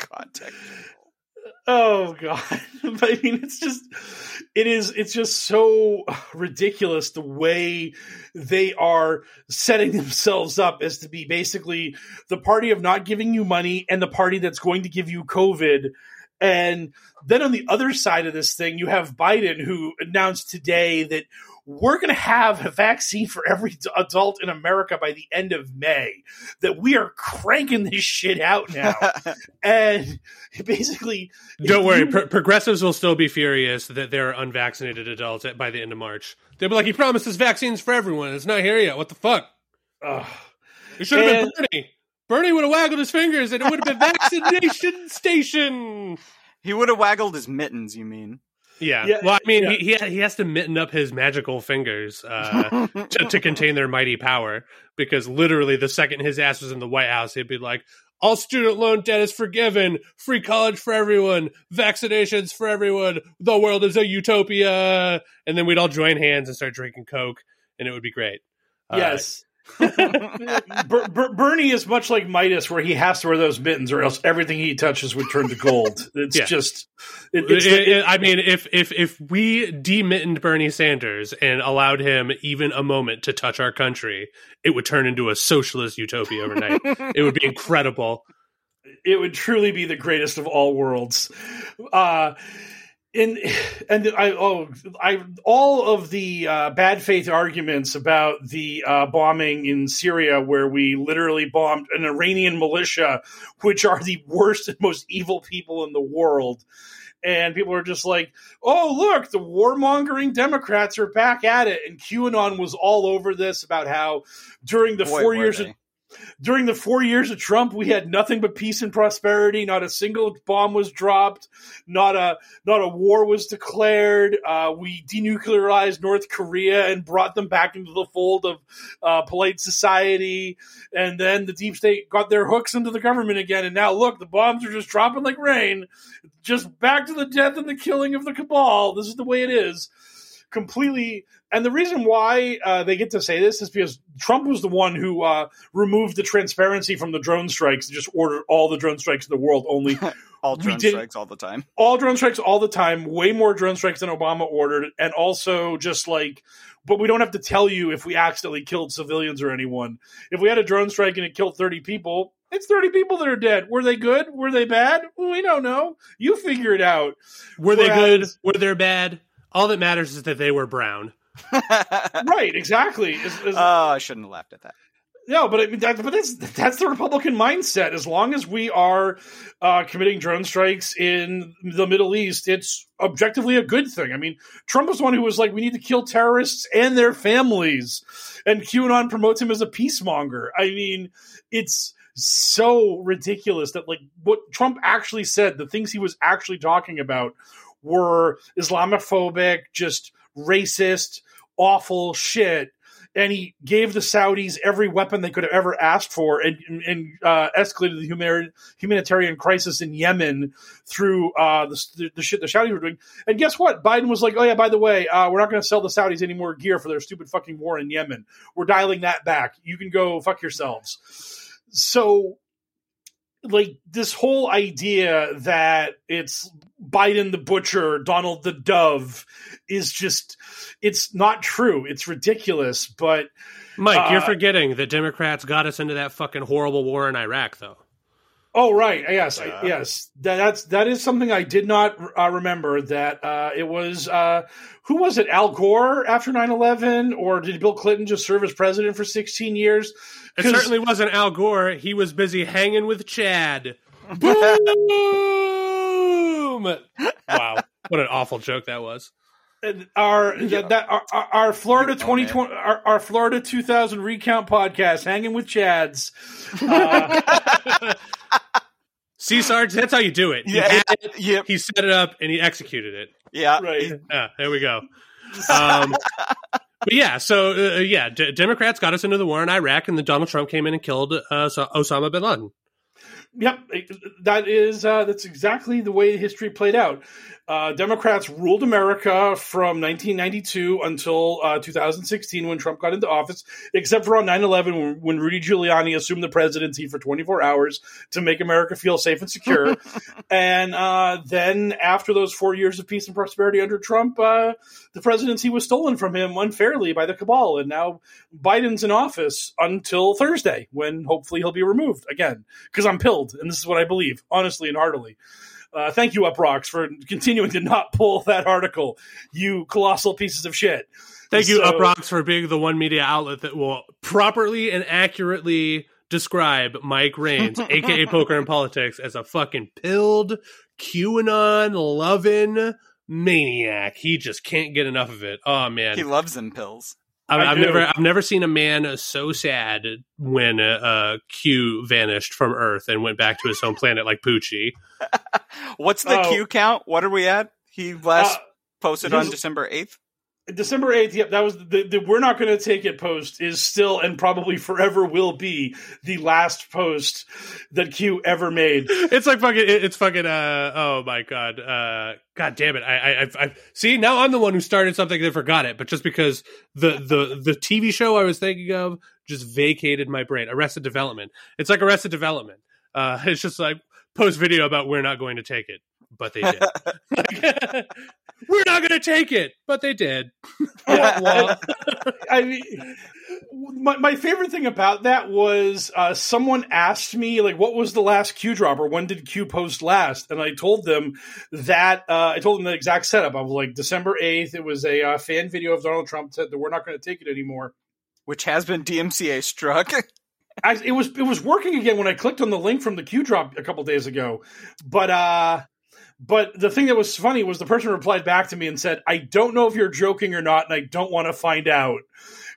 [SPEAKER 2] Contact.
[SPEAKER 1] Oh god. I mean it's just it is it's just so ridiculous the way they are setting themselves up as to be basically the party of not giving you money and the party that's going to give you covid and then on the other side of this thing you have Biden who announced today that we're going to have a vaccine for every adult in America by the end of May. That we are cranking this shit out now, and basically,
[SPEAKER 3] Don't worry,
[SPEAKER 1] you-
[SPEAKER 3] pro- progressives will still be furious that there are unvaccinated adults at, by the end of March. They'll be like, "He promised us vaccines for everyone. It's not here yet. What the fuck?
[SPEAKER 1] Ugh.
[SPEAKER 3] It should have
[SPEAKER 1] And-
[SPEAKER 3] been Bernie. Bernie would have waggled his fingers, and it would have been vaccination station."
[SPEAKER 2] He would have waggled his mittens, you mean?
[SPEAKER 3] Yeah.
[SPEAKER 1] Yeah,
[SPEAKER 3] well, I mean,
[SPEAKER 1] yeah.
[SPEAKER 3] he, he he has to mitten up his magical fingers uh, to, to contain their mighty power. Because literally, the second his ass was in the White House, he'd be like, "All student loan debt is forgiven, free college for everyone, vaccinations for everyone, the world is a utopia," and then we'd all join hands and start drinking Coke, and it would be great. Uh,
[SPEAKER 1] Yes. Ber- Ber- Bernie is much like Midas, where he has to wear those mittens, or else everything he touches would turn to gold. It's
[SPEAKER 3] Yeah.
[SPEAKER 1] just, it,
[SPEAKER 3] It-
[SPEAKER 1] it's
[SPEAKER 3] it- it- I mean, if if if we demittened Bernie Sanders and allowed him even a moment to touch our country, it would turn into a socialist utopia overnight. it would be incredible.
[SPEAKER 1] it would truly be the greatest of all worlds. Uh, and and I oh I all of the uh, bad faith arguments about the uh, bombing in Syria, where we literally bombed an Iranian militia, which are the worst and most evil people in the world. And people are just like, "Oh, look, the warmongering Democrats are back at it." And QAnon was all over this about how during the
[SPEAKER 2] Boy,
[SPEAKER 1] four years
[SPEAKER 2] they.
[SPEAKER 1] During the four years of Trump, we had nothing but peace and prosperity. Not a single bomb was dropped. Not a not a war was declared. Uh, we denuclearized North Korea and brought them back into the fold of uh, polite society. And then the deep state got their hooks into the government again. And now look, the bombs are just dropping like rain. Just back to the death and the killing of the cabal. This is the way it is completely. And the reason why uh, they get to say this is because Trump was the one who uh, removed the transparency from the drone strikes and just ordered all the drone strikes in the world only.
[SPEAKER 2] All drone
[SPEAKER 1] didn't-
[SPEAKER 2] strikes all the time.
[SPEAKER 1] all drone strikes all the time, way more drone strikes than Obama ordered, and also just like, but we don't have to tell you if we accidentally killed civilians or anyone. If we had a drone strike and it killed 30 people, it's 30 people that are dead. Were they good? Were they bad? We don't know. You figure it out.
[SPEAKER 3] Were they good? Were they bad? All that matters is that they were brown.
[SPEAKER 1] Right, exactly. Is- is-
[SPEAKER 2] Oh, I shouldn't have laughed at that.
[SPEAKER 1] No, but I mean, that, but that's that's the Republican mindset. As long as we are uh, committing drone strikes in the Middle East, it's objectively a good thing. I mean, Trump was the one who was like, "We need to kill terrorists and their families," and QAnon promotes him as a peacemonger. I mean, it's so ridiculous that like what Trump actually said, the things he was actually talking about were Islamophobic, just racist, awful shit and he gave the Saudis every weapon they could have ever asked for, and, and uh, escalated the humanitarian crisis in Yemen through uh, the, the shit the Saudis were doing. And guess what? Biden was like, "Oh yeah, by the way, uh, we're not going to sell the Saudis any more gear for their stupid fucking war in Yemen. We're dialing that back. You can go fuck yourselves." So like this whole idea that it's Biden the butcher, Donald the dove is just it's not true. It's ridiculous, but
[SPEAKER 3] Mike, you're
[SPEAKER 1] Uh,
[SPEAKER 3] forgetting that Democrats got us into that fucking horrible war in Iraq, though.
[SPEAKER 1] Oh right, yes, I, yes. That, that's that is something I did not uh, remember. That uh, it was uh, who was it? Al Gore after 9-11? or did Bill Clinton just serve as president for sixteen years?
[SPEAKER 3] It certainly wasn't Al Gore. He was busy hanging with Chad. Boom! wow, what an awful joke that was.
[SPEAKER 1] Our that, that our, our Florida twenty twenty our, our Florida two thousand recount podcast, hanging with Chads. Uh,
[SPEAKER 3] See, Sarge, that's how you do it. He
[SPEAKER 2] Yeah,
[SPEAKER 3] had it,
[SPEAKER 2] yep.
[SPEAKER 3] he set it up, and he executed it.
[SPEAKER 2] Yeah.
[SPEAKER 1] right.
[SPEAKER 3] Yeah, there we go. Um, but yeah, so uh, yeah, D- Democrats got us into the war in Iraq, and then Donald Trump came in and killed uh, Osama bin Laden.
[SPEAKER 1] Yep, that is uh, that's exactly the way history played out. Uh, Democrats ruled America from 1992 until uh, 2016 when Trump got into office, except for on 9 11 when, when Rudy Giuliani assumed the presidency for 24 hours to make America feel safe and secure. and uh, then, after those four years of peace and prosperity under Trump, uh, the presidency was stolen from him unfairly by the cabal. And now Biden's in office until Thursday when hopefully he'll be removed again because I'm pilled. And this is what I believe, honestly and heartily. Uh, thank you, Uproxx, for continuing to not pull that article, you colossal pieces of shit.
[SPEAKER 3] Thank you,
[SPEAKER 1] So-
[SPEAKER 3] Uproxx, for being the one media outlet that will properly and accurately describe Mike Rains, aka Poker and Politics, as a fucking pilled, QAnon loving maniac. He just can't get enough of it. Oh man,
[SPEAKER 2] He loves them pills.
[SPEAKER 3] I,
[SPEAKER 1] I
[SPEAKER 3] I've
[SPEAKER 1] do.
[SPEAKER 3] never, I've never seen a man so sad when uh, Q vanished from Earth and went back to his home planet like Poochie.
[SPEAKER 2] What's the
[SPEAKER 1] Oh.
[SPEAKER 2] Q count? What are we at? He last
[SPEAKER 1] Uh,
[SPEAKER 2] posted
[SPEAKER 1] his-
[SPEAKER 2] on December 8th.
[SPEAKER 1] December 8th, yep, that was the, the We're Not Going to Take It post is still and probably forever will be the last post that Q ever made.
[SPEAKER 3] It's like fucking. It's fucking. Uh, oh my god. Uh, god damn it. I, I, I've see now. I'm the one who started something that forgot it, but just because the the the TV show I was thinking of just vacated my brain. Arrested Development. It's like Arrested Development. Uh, it's just like post video about we're not going to take it, but they did. Like, we're not going to take it, but they did.
[SPEAKER 1] Yeah, well, I mean, my, my favorite thing about that was uh, someone asked me like, "What was the last Q drop, or when did Q post last?" And I told them that uh, I told them the exact setup. I was like, December eighth. It was a uh, fan video of Donald Trump said that we're not going to take it anymore.
[SPEAKER 2] Which has been DMCA struck.
[SPEAKER 1] I, it was it was working again when I clicked on the link from the Q drop a couple days ago, but uh, but the thing that was funny was the person replied back to me and said, "I don't know if you're joking or not, and I don't want to find out,"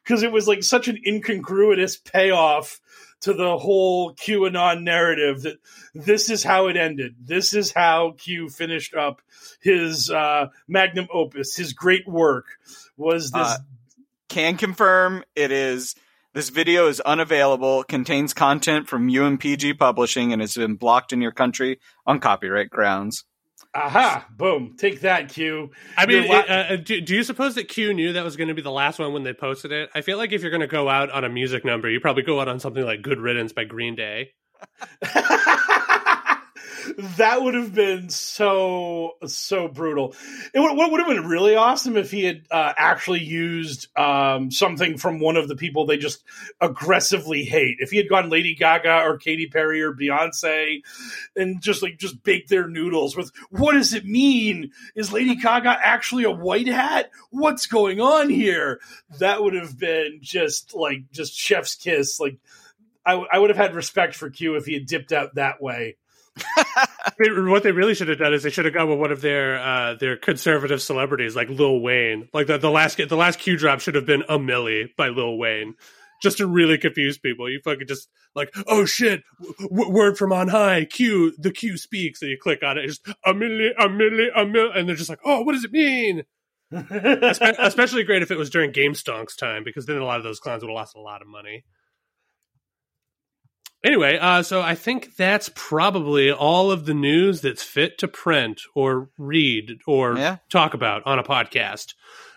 [SPEAKER 1] because it was like such an incongruous payoff to the whole QAnon narrative that this is how it ended. This is how Q finished up his uh, magnum opus, his great work was this.
[SPEAKER 2] Uh, Can confirm it is. This video is unavailable, contains content from UMPG Publishing, and has been blocked in your country on copyright grounds.
[SPEAKER 1] Aha! Boom! Take that, Q.
[SPEAKER 3] I mean,
[SPEAKER 1] la-
[SPEAKER 3] uh, do, do you suppose that Q knew that was going to be the last one when they posted it? I feel like if you're going to go out on a music number, you probably go out on something like "Good Riddance" by Green Day.
[SPEAKER 1] that would have been so so brutal. It would, what would have been really awesome if he had uh, actually used um, something from one of the people they just aggressively hate. If he had gone Lady Gaga or Katy Perry or Beyonce and just like just baked their noodles with what does it mean? Is Lady Gaga actually a white hat? What's going on here? That would have been just like just chef's kiss. Like I, I would have had respect for Q if he had dipped out that way.
[SPEAKER 3] What they really should have done is they should have gone with one of their uh, their conservative celebrities like Lil Wayne. Like the, the last the last Q drop should have been a Milli by Lil Wayne, just to really confuse people. You fucking just like oh shit, w- word from on high. Q the Q speaks, and you click on it. It's just a Milli, a Milli, a Milli, and they're just like oh what does it mean? Especially great if it was during Game Stonks time because then a lot of those clowns would have lost a lot of money. Anyway, uh, so I think that's probably all of the news that's fit to print or read or
[SPEAKER 2] Yeah.
[SPEAKER 3] talk about on a podcast.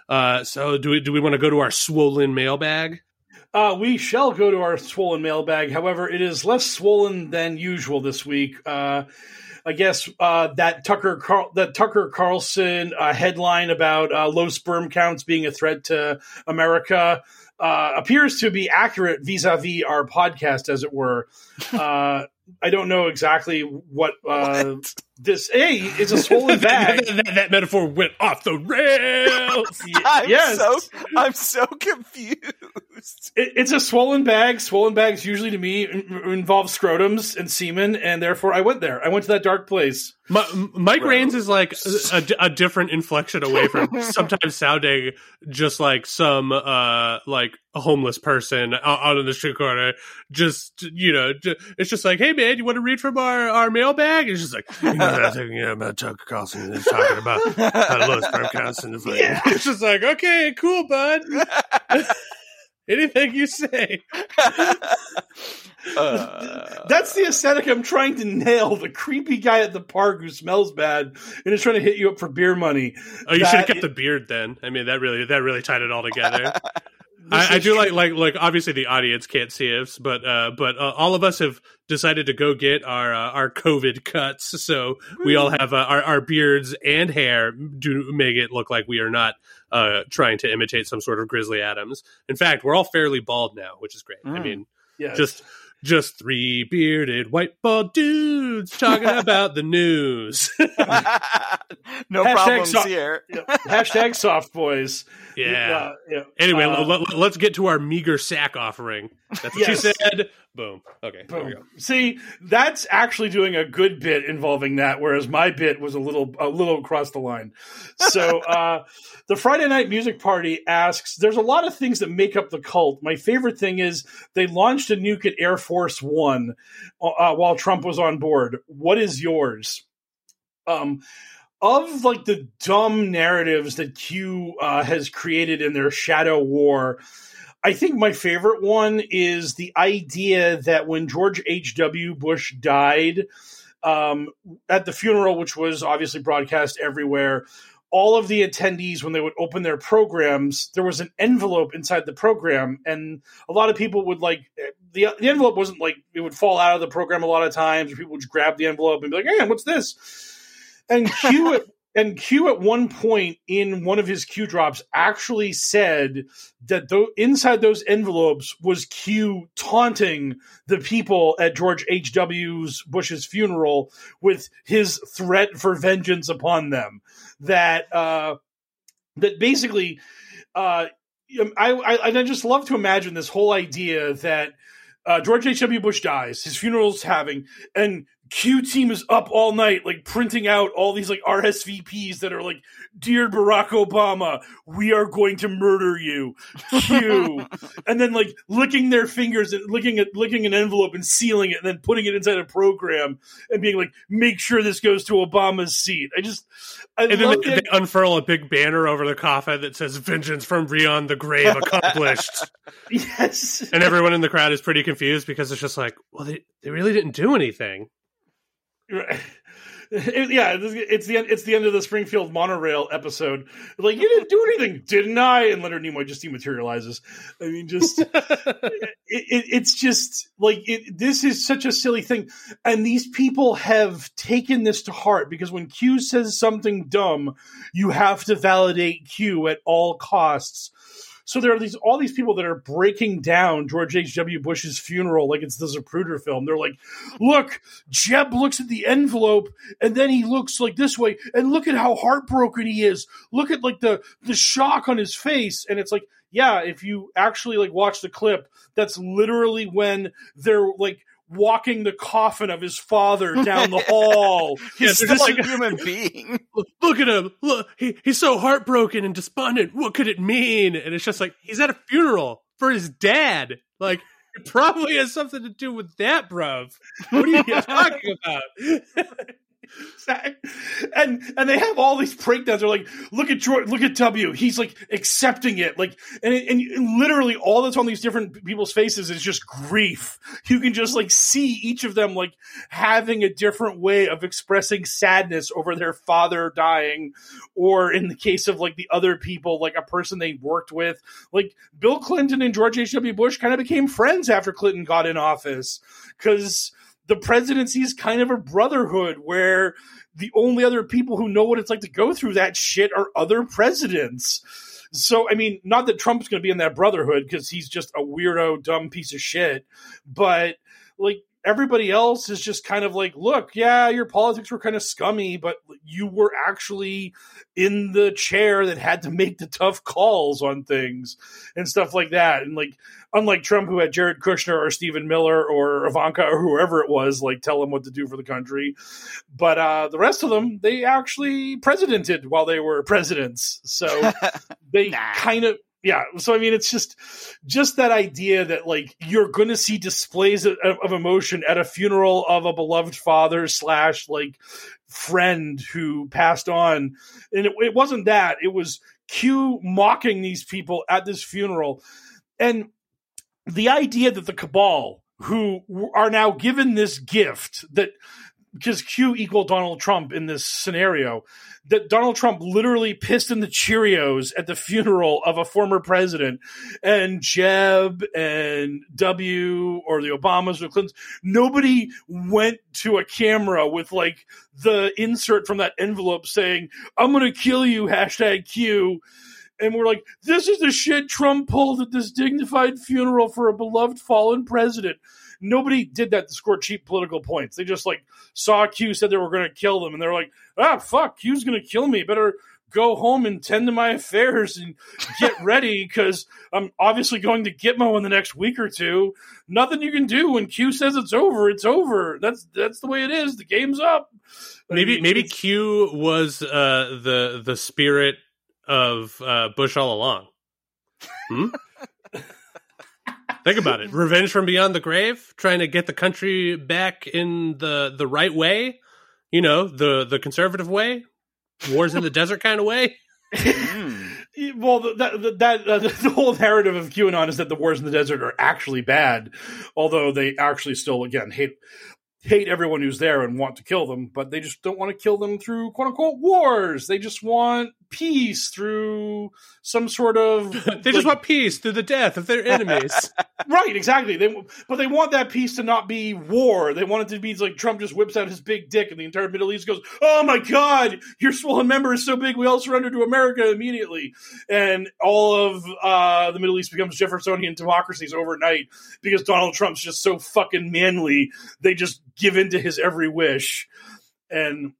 [SPEAKER 3] Uh, so do we do we want to go to our swollen mailbag?
[SPEAKER 1] Uh, we shall go to our swollen mailbag. However, it is less swollen than usual this week. Uh, I guess uh, that Tucker Carl- that Tucker Carlson uh, headline about uh, low sperm counts being a threat to America uh, appears to be accurate vis-a-vis our podcast, as it were. Uh, I don't know exactly what, uh,
[SPEAKER 2] What?
[SPEAKER 1] This. a is a swollen bag.
[SPEAKER 3] that, that- that metaphor went off the rails.
[SPEAKER 2] I'm
[SPEAKER 1] yes.
[SPEAKER 2] so I'm so confused.
[SPEAKER 1] It, it's a swollen bag. Swollen bags usually to me in- involve scrotums and semen, and therefore I went there. I went to that dark place.
[SPEAKER 3] Mi- Mike Rains is like a, a- a different inflection away from sometimes sounding just like some uh like a homeless person out, out on the street corner. Just you know, ju- it's just like, hey man, you want to read from our our mailbag? It's just like, you know that thing yeah, about Tucker Carlson is talking about how low sperm counts in the thing. It's just like, okay, cool, bud. Anything you say.
[SPEAKER 2] Uh,
[SPEAKER 1] That's the aesthetic I'm trying to nail. The creepy guy at the park who smells bad and is trying to hit you up for beer money.
[SPEAKER 3] Oh, you should have kept
[SPEAKER 1] i-
[SPEAKER 3] the beard then. I mean, that really that really tied it all together.
[SPEAKER 1] This
[SPEAKER 3] I, I do like like like obviously the audience can't see us, but uh, but uh, all of us have decided to go get our uh, our COVID cuts, so we all have uh, our our beards and hair do make it look like we are not uh, trying to imitate some sort of Grizzly Adams. In fact, we're all fairly bald now, which is great. I
[SPEAKER 2] Mm.
[SPEAKER 3] mean,
[SPEAKER 1] Yes.
[SPEAKER 3] just just three bearded white bald dudes talking about the news.
[SPEAKER 2] no
[SPEAKER 1] Hashtag
[SPEAKER 2] problems
[SPEAKER 1] so-
[SPEAKER 2] here.
[SPEAKER 1] Yeah. Hashtag soft boys.
[SPEAKER 3] Yeah.
[SPEAKER 1] Yeah.
[SPEAKER 3] Anyway,
[SPEAKER 1] Uh,
[SPEAKER 3] let, us get to our meager sack offering. That's what
[SPEAKER 1] Yes.
[SPEAKER 3] she said. Boom. Okay. There we go.
[SPEAKER 1] See, that's actually doing a good bit involving that, whereas my bit was a little a little across the line. So uh, the Friday night music party asks, there's a lot of things that make up the cult. My favorite thing is they launched a nuke at Air Force One uh, while Trump was on board. What is yours? Um of like the dumb narratives that Q uh, has created in their shadow war, I think my favorite one is the idea that when George H.W. Bush died um, at the funeral, which was obviously broadcast everywhere, all of the attendees, when they would open their programs, there was an envelope inside the program. And a lot of people would like the, the envelope wasn't like it would fall out of the program a lot of times, or people would just grab the envelope and be like, hey, what's this? And Q at, and Q at one point in one of his Q drops actually said that though inside those envelopes was Q taunting the people at George H. W. Bush's funeral with his threat for vengeance upon them. That uh, that basically, uh, I, I I just love to imagine this whole idea that uh, George H. W. Bush dies, his funeral's having, and Q team is up all night, like printing out all these like RSVPs that are like, "Dear Barack Obama, we are going to murder you." Q, and then like licking their fingers and licking at licking an envelope and sealing it, and then putting it inside a program and being like, "Make sure this goes to Obama's seat." I just, I
[SPEAKER 3] And then they, they unfurl a big banner over the coffin that says "Vengeance from beyond the grave accomplished,"
[SPEAKER 1] yes,
[SPEAKER 3] and everyone in the crowd is pretty confused because it's just like, well, they they really didn't do anything.
[SPEAKER 1] Right. It- yeah, it's the end. It's the end of the Springfield monorail episode. Like you didn't do anything, didn't I? And Leonard Nimoy just dematerializes. I mean, just it, it, it's just like it, this is such a silly thing, and these people have taken this to heart because when Q says something dumb, you have to validate Q at all costs. So there are these all these people that are breaking down George H. W. Bush's funeral like it's the Zapruder film. They're like, "Look, Jeb looks at the envelope and then he looks like this way, and look at how heartbroken he is. Look at like the the shock on his face." And it's like, yeah, if you actually like watch the clip, that's literally when they're like walking the coffin of his father down the hall.
[SPEAKER 2] He's
[SPEAKER 3] they're
[SPEAKER 2] still
[SPEAKER 3] just
[SPEAKER 2] a
[SPEAKER 3] like,
[SPEAKER 2] human being.
[SPEAKER 3] look, look at him. Look, he, he's so heartbroken and despondent. What could it mean? And it's just like he's at a funeral for his dad. Like it probably has something to do with that, bruv. What are you talking about?
[SPEAKER 1] and and they have all these breakdowns. They're like, look at George, look at W. He's like accepting it, like, and and literally all that's on these different people's faces is just grief. You can just like see each of them like having a different way of expressing sadness over their father dying, or in the case of like the other people, like a person they worked with, like Bill Clinton and George H. W. Bush kind of became friends after Clinton got in office because the presidency is kind of a brotherhood where the only other people who know what it's like to go through that shit are other presidents. So, I mean, not that Trump's going to be in that brotherhood because he's just a weirdo, dumb piece of shit, but like everybody else is just kind of like, look, yeah, your politics were kind of scummy, but you were actually in the chair that had to make the tough calls on things and stuff like that. And like, unlike Trump, who had Jared Kushner or Stephen Miller or Ivanka or whoever it was, like tell him what to do for the country. But uh, the rest of them, they actually presidented while they were presidents. So they nah. kind of yeah so i mean it's just just that idea that like you're going to see displays of, of, emotion at a funeral of a beloved father slash like friend who passed on and it, it wasn't that it was q mocking these people at this funeral and the idea that the cabal who are now given this gift that because Q equal Donald Trump in this scenario, that Donald Trump literally pissed in the Cheerios at the funeral of a former president, and Jeb and W or the Obamas or Clintons, nobody went to a camera with like the insert from that envelope saying, I'm to kill you, hashtag Q. And we're like, this is the shit Trump pulled at this dignified funeral for a beloved fallen president nobody did that to score cheap political points. They just like saw Q said they were going to kill them, and they're like, ah, fuck, Q's going to kill me. Better go home and tend to my affairs and get ready because I'm obviously going to Gitmo in the next week or two. Nothing you can do when Q says it's over. It's over. That's that's the way it is. The game's up.
[SPEAKER 3] Maybe I mean, maybe Q was uh, the the spirit of uh, Bush all along. Hmm? Think about it. Revenge from beyond the grave, trying to get the country back in the the right way. You know, the the conservative way. Wars in the desert kind of way.
[SPEAKER 1] well, that that uh, the whole narrative of QAnon is that the wars in the desert are actually bad, although they actually still again hate hate everyone who's there and want to kill them, but they just don't want to kill them through quote unquote wars. They just want peace through some sort of.
[SPEAKER 3] they like, just want peace through the death of their enemies.
[SPEAKER 1] right, exactly. They but they want that peace to not be war. They want it to be like Trump just whips out his big dick and the entire Middle East goes, "Oh my God, your swollen member is so big, we all surrender to America immediately," and all of uh, the Middle East becomes Jeffersonian democracies overnight because Donald Trump's just so fucking manly. They just give in to his every wish and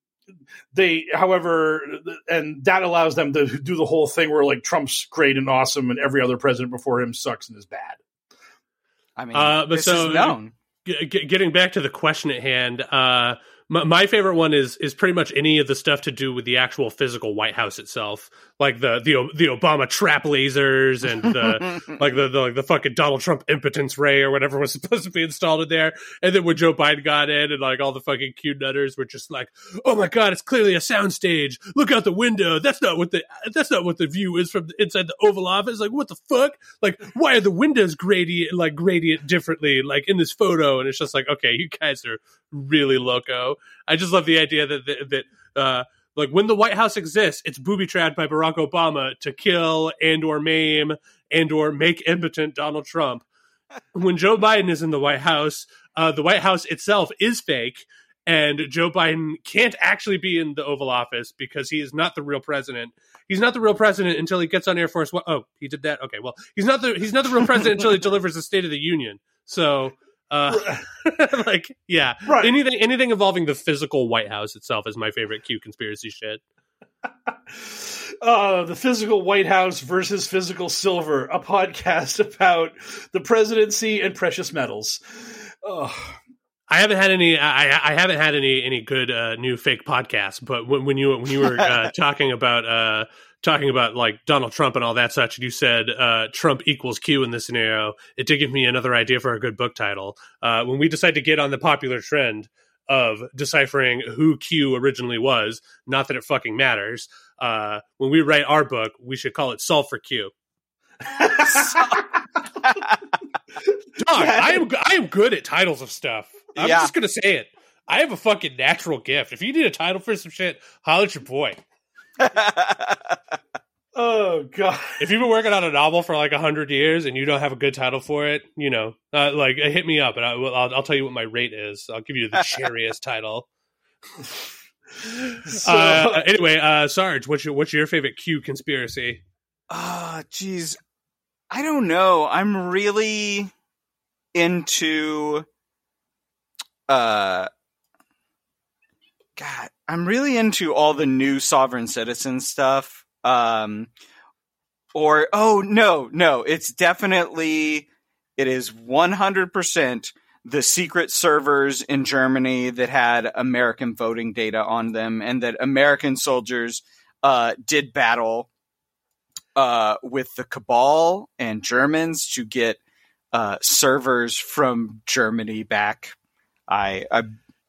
[SPEAKER 1] they however and that allows them to do the whole thing where like trump's great and awesome and every other president before him sucks and is bad
[SPEAKER 2] i mean uh, but so known.
[SPEAKER 3] G- getting back to the question at hand uh my, my, favorite one is is pretty much any of the stuff to do with the actual physical White House itself, like the the the Obama trap lasers and the like the, the like the fucking Donald Trump impotence ray or whatever was supposed to be installed in there. And then when Joe Biden got in, and like all the fucking Q nutters were just like, "Oh my god, it's clearly a soundstage! Look out the window! That's not what the that's not what the view is from inside the Oval Office. Like, what the fuck? Like, why are the windows gradient like gradient differently like in this photo? And it's just like, okay, you guys are really loco. I just love the idea that that, that uh, like when the White House exists, it's booby trapped by Barack Obama to kill and or maim and or make impotent Donald Trump. When Joe Biden is in the White House, uh, the White House itself is fake, and Joe Biden can't actually be in the Oval Office because he is not the real president. He's not the real president until he gets on Air Force One. Oh, he did that. Okay, well, he's not the he's not the real president until he delivers the State of the Union. So uh, like, yeah, right. anything anything involving the physical White House itself is my favorite Q conspiracy shit.
[SPEAKER 1] uh, the physical White House versus physical silver, a podcast about the presidency and precious metals.
[SPEAKER 3] Oh. I haven't had any. I, I haven't had any any good uh, new fake podcasts. But when, when you when you were uh, talking about uh, talking about like Donald Trump and all that such, and you said uh, Trump equals Q in this scenario, it did give me another idea for a good book title. Uh, when we decide to get on the popular trend of deciphering who Q originally was, not that it fucking matters. Uh, when we write our book, we should call it Solve for Q. Dog, I am I am good at titles of stuff. I'm yeah. just gonna say it. I have a fucking natural gift. If you need a title for some shit, holler at your boy.
[SPEAKER 1] Oh god!
[SPEAKER 3] If you've been working on a novel for like a hundred years and you don't have a good title for it, you know, uh, like hit me up and I, will I'll, I'll tell you what my rate is. I'll give you the cheeriest title.
[SPEAKER 1] So,
[SPEAKER 3] Uh, anyway, uh, Sarge, what's your what's your favorite Q conspiracy?
[SPEAKER 2] Ah, jeez. I don't know. I'm really into uh God, I'm really into all the new sovereign citizen stuff. Um or oh no, no, it's definitely it is 100% the secret servers in Germany that had American voting data on them and that American soldiers uh did battle uh, with the Cabal and Germans to get uh, servers from Germany back. I, I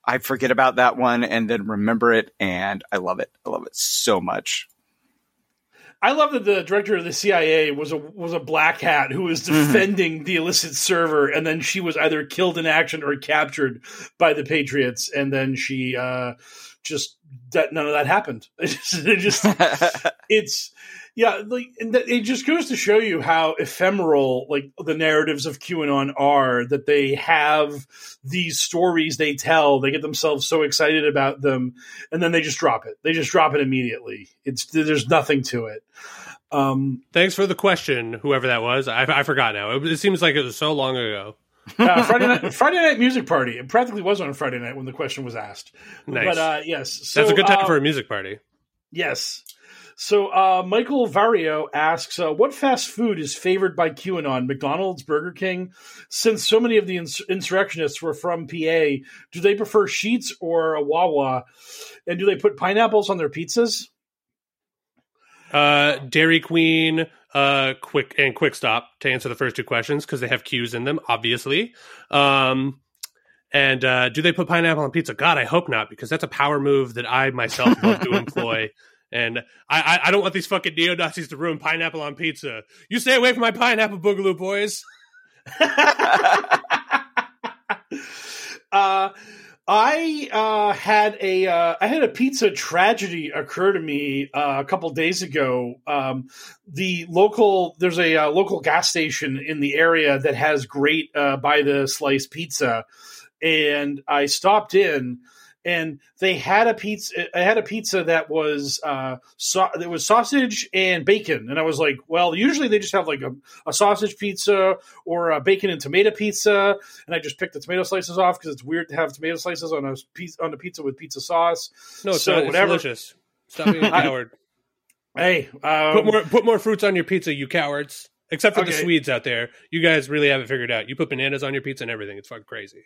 [SPEAKER 2] I forget about that one and then remember it, and I love it. I love it so much.
[SPEAKER 1] I love that the director of the CIA was a was a black hat who was defending the illicit server, and then she was either killed in action or captured by the Patriots, and then she uh, just that none of that happened. It just it's yeah, like it just goes to show you how ephemeral like the narratives of QAnon are. That they have these stories they tell, they get themselves so excited about them, and then they just drop it. They just drop it immediately. It's there's nothing to it. Um,
[SPEAKER 3] Thanks for the question, whoever that was. I, I forgot now. It, it seems like it was so long ago.
[SPEAKER 1] uh, Friday night Friday night music party. It practically was on Friday night when the question was asked.
[SPEAKER 3] Nice.
[SPEAKER 1] But uh, yes, so,
[SPEAKER 3] That's a good time
[SPEAKER 1] uh,
[SPEAKER 3] for a music party.
[SPEAKER 1] Yes. So uh, Michael Vario asks, uh, "What fast food is favored by QAnon? McDonald's, Burger King? Since so many of the ins- insurrectionists were from PA, do they prefer Sheets or a Wawa? And do they put pineapples on their pizzas?
[SPEAKER 3] Uh, Dairy Queen, uh, Quick and Quick Stop to answer the first two questions because they have Q's in them, obviously. Um, and uh, do they put pineapple on pizza? God, I hope not, because that's a power move that I myself love to employ. And I, I, I don't want these fucking neo Nazis to ruin pineapple on pizza. You stay away from my pineapple boogaloo, boys.
[SPEAKER 1] uh, I uh, had a uh, I had a pizza tragedy occur to me uh, a couple days ago. Um, the local there's a uh, local gas station in the area that has great uh, by the slice pizza, and I stopped in. And they had a pizza. I had a pizza that was uh, so, that was sausage and bacon, and I was like, "Well, usually they just have like a, a sausage pizza or a bacon and tomato pizza." And I just picked the tomato slices off because it's weird to have tomato slices on a piece on a pizza with pizza sauce.
[SPEAKER 3] No, it's
[SPEAKER 1] So
[SPEAKER 3] not. It's
[SPEAKER 1] whatever.
[SPEAKER 3] delicious. Stop being a coward.
[SPEAKER 1] Hey, um,
[SPEAKER 3] Put more put more fruits on your pizza, you cowards. Except for the Swedes out there. You guys really haven't figured out. You put bananas on your pizza and everything. It's fucking crazy.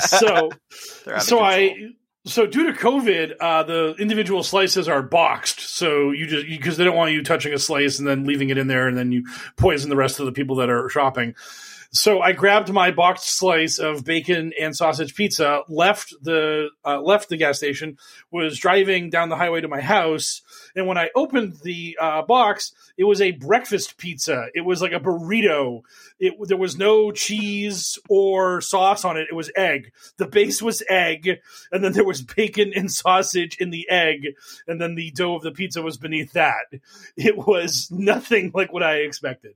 [SPEAKER 1] So
[SPEAKER 2] They're out of
[SPEAKER 1] so. I so due to COVID, uh, the individual slices are boxed. So you just because they don't want you touching a slice and then leaving it in there, and then you poison the rest of the people that are shopping. So I grabbed my boxed slice of bacon and sausage pizza, left the uh, left the gas station, was driving down the highway to my house, and when I opened the uh, box, it was a breakfast pizza. It was like a burrito. It there was no cheese or sauce on it. It was egg. The base was egg, and then there was bacon and sausage in the egg, and then the dough of the pizza was beneath that. It was nothing like what I expected.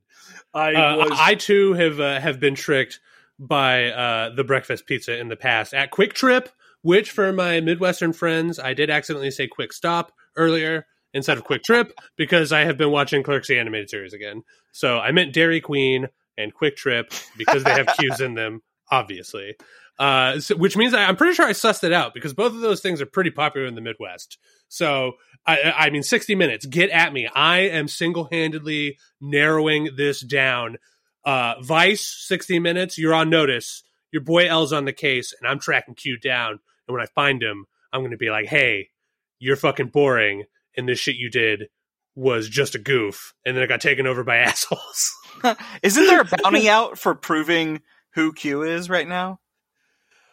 [SPEAKER 1] I
[SPEAKER 3] Uh,
[SPEAKER 1] was
[SPEAKER 3] I too have uh, have been tricked by uh, the breakfast pizza in the past at QuikTrip, which for my Midwestern friends, I did accidentally say Quick Stop earlier instead of QuikTrip because I have been watching Clerks the animated series again. So I meant Dairy Queen and QuikTrip because they have cues in them, obviously. Uh, so, which means I, I'm pretty sure I sussed it out because both of those things are pretty popular in the Midwest. So I, I mean, 60 minutes, get at me. I am single handedly narrowing this down. Uh, Vice, 60 minutes, you're on notice. Your boy L's on the case, and I'm tracking Q down. And when I find him, I'm going to be like, hey, you're fucking boring, and this shit you did was just a goof. And then it got taken over by assholes.
[SPEAKER 2] Isn't there a bounty out for proving who Q is right now?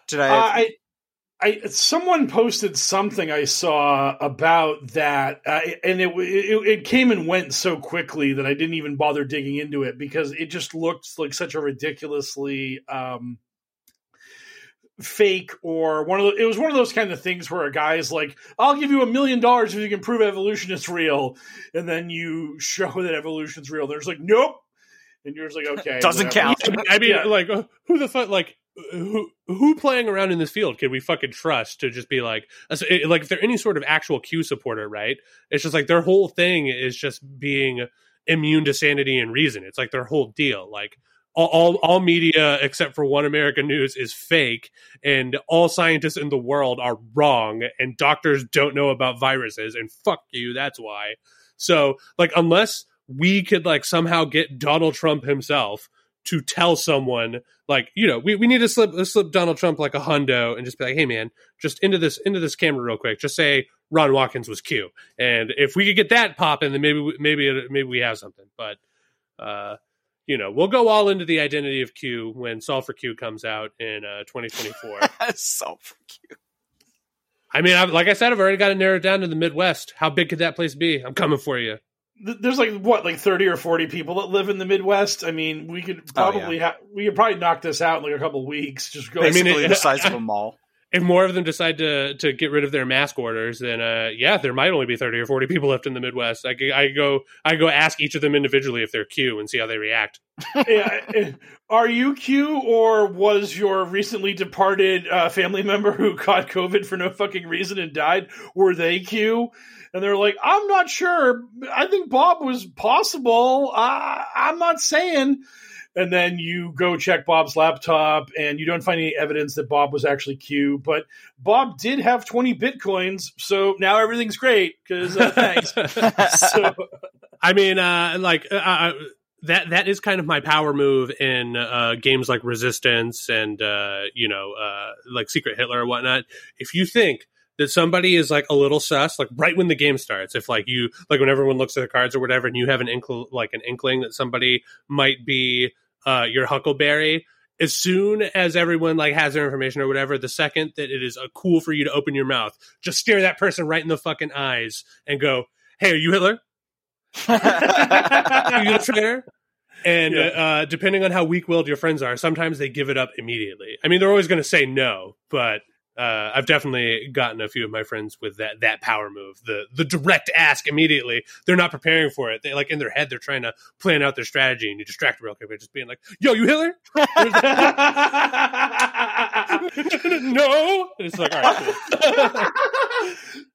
[SPEAKER 2] Did I?
[SPEAKER 1] Uh, I, I, someone posted something I saw about that, uh, and it, it it came and went so quickly that I didn't even bother digging into it because it just looked like such a ridiculously um, fake or one of the, it was one of those kind of things where a guy is like i'll give you a million dollars if you can prove evolution is real and then you show that evolution's real there's like nope and you're just like okay
[SPEAKER 2] Doesn't
[SPEAKER 1] whatever.
[SPEAKER 2] count.
[SPEAKER 3] I mean,
[SPEAKER 1] Yeah.
[SPEAKER 3] like, uh, who the fuck, like, who who playing around in this field can we fucking trust to just be like, like, if they're any sort of actual Q supporter, right? It's just like their whole thing is just being immune to sanity and reason. It's like their whole deal, like. All, all, all media except for One American News is fake, and all scientists in the world are wrong, and doctors don't know about viruses, and fuck you, that's why. So, like, unless we could like somehow get Donald Trump himself to tell someone like you know we, we need to slip slip Donald Trump like a hundo and just be like hey man just into this into this camera real quick just say Ron Watkins was Q and if we could get that popping then maybe maybe maybe we have something but uh you know we'll go all into the identity of Q when Solve for Q comes out in uh 2024
[SPEAKER 2] so cute.
[SPEAKER 3] I mean I've, like I said I've already got it narrowed down to the Midwest. How big could that place be? I'm coming for you.
[SPEAKER 1] There's like what like 30 or 40 people that live in the midwest? I mean we could
[SPEAKER 2] Oh,
[SPEAKER 1] probably ha- we could probably knock this out in like a couple weeks just go
[SPEAKER 3] I mean,
[SPEAKER 2] Basically
[SPEAKER 3] it-
[SPEAKER 2] the size of a mall.
[SPEAKER 3] If more of them decide to to get rid of their mask orders, then uh, yeah, there might only be thirty or forty people left in the Midwest. I go I go ask each of them individually if they're Q and see how they react.
[SPEAKER 1] yeah, eh, are you Q or was your recently departed uh, family member who caught COVID for no fucking reason and died? Were they Q? And they're like, I'm not sure. I think Bob was possible. Uh, I'm not saying. And then you go check Bob's laptop and you don't find any evidence that Bob was actually Q. But Bob did have 20 bitcoins. So now everything's great because uh, thanks. so,
[SPEAKER 3] I mean, uh, like uh, uh, that that is kind of my power move in uh, games like Resistance and uh, you know uh, like Secret Hitler or whatnot. If you think that somebody is like a little sus, like right when the game starts, if like you like when everyone looks at the cards or whatever, and you have an inkle like an inkling that somebody might be uh, your Huckleberry. As soon as everyone like has their information or whatever, the second that it is uh, cool for you to open your mouth, just stare that person right in the fucking eyes and go, "Hey, are you Hitler?" Are you the traitor? And
[SPEAKER 1] Yeah.
[SPEAKER 3] uh, depending on how weak willed your friends are, sometimes they give it up immediately. I mean, they're always going to say no, but uh, I've definitely gotten a few of my friends with that that power move, the the direct ask immediately. They're not preparing for it. They like in their head, they're trying to plan out their strategy, and you distract real quick by just being like, "Yo, you Hitler?" no, and it's like, all right, cool.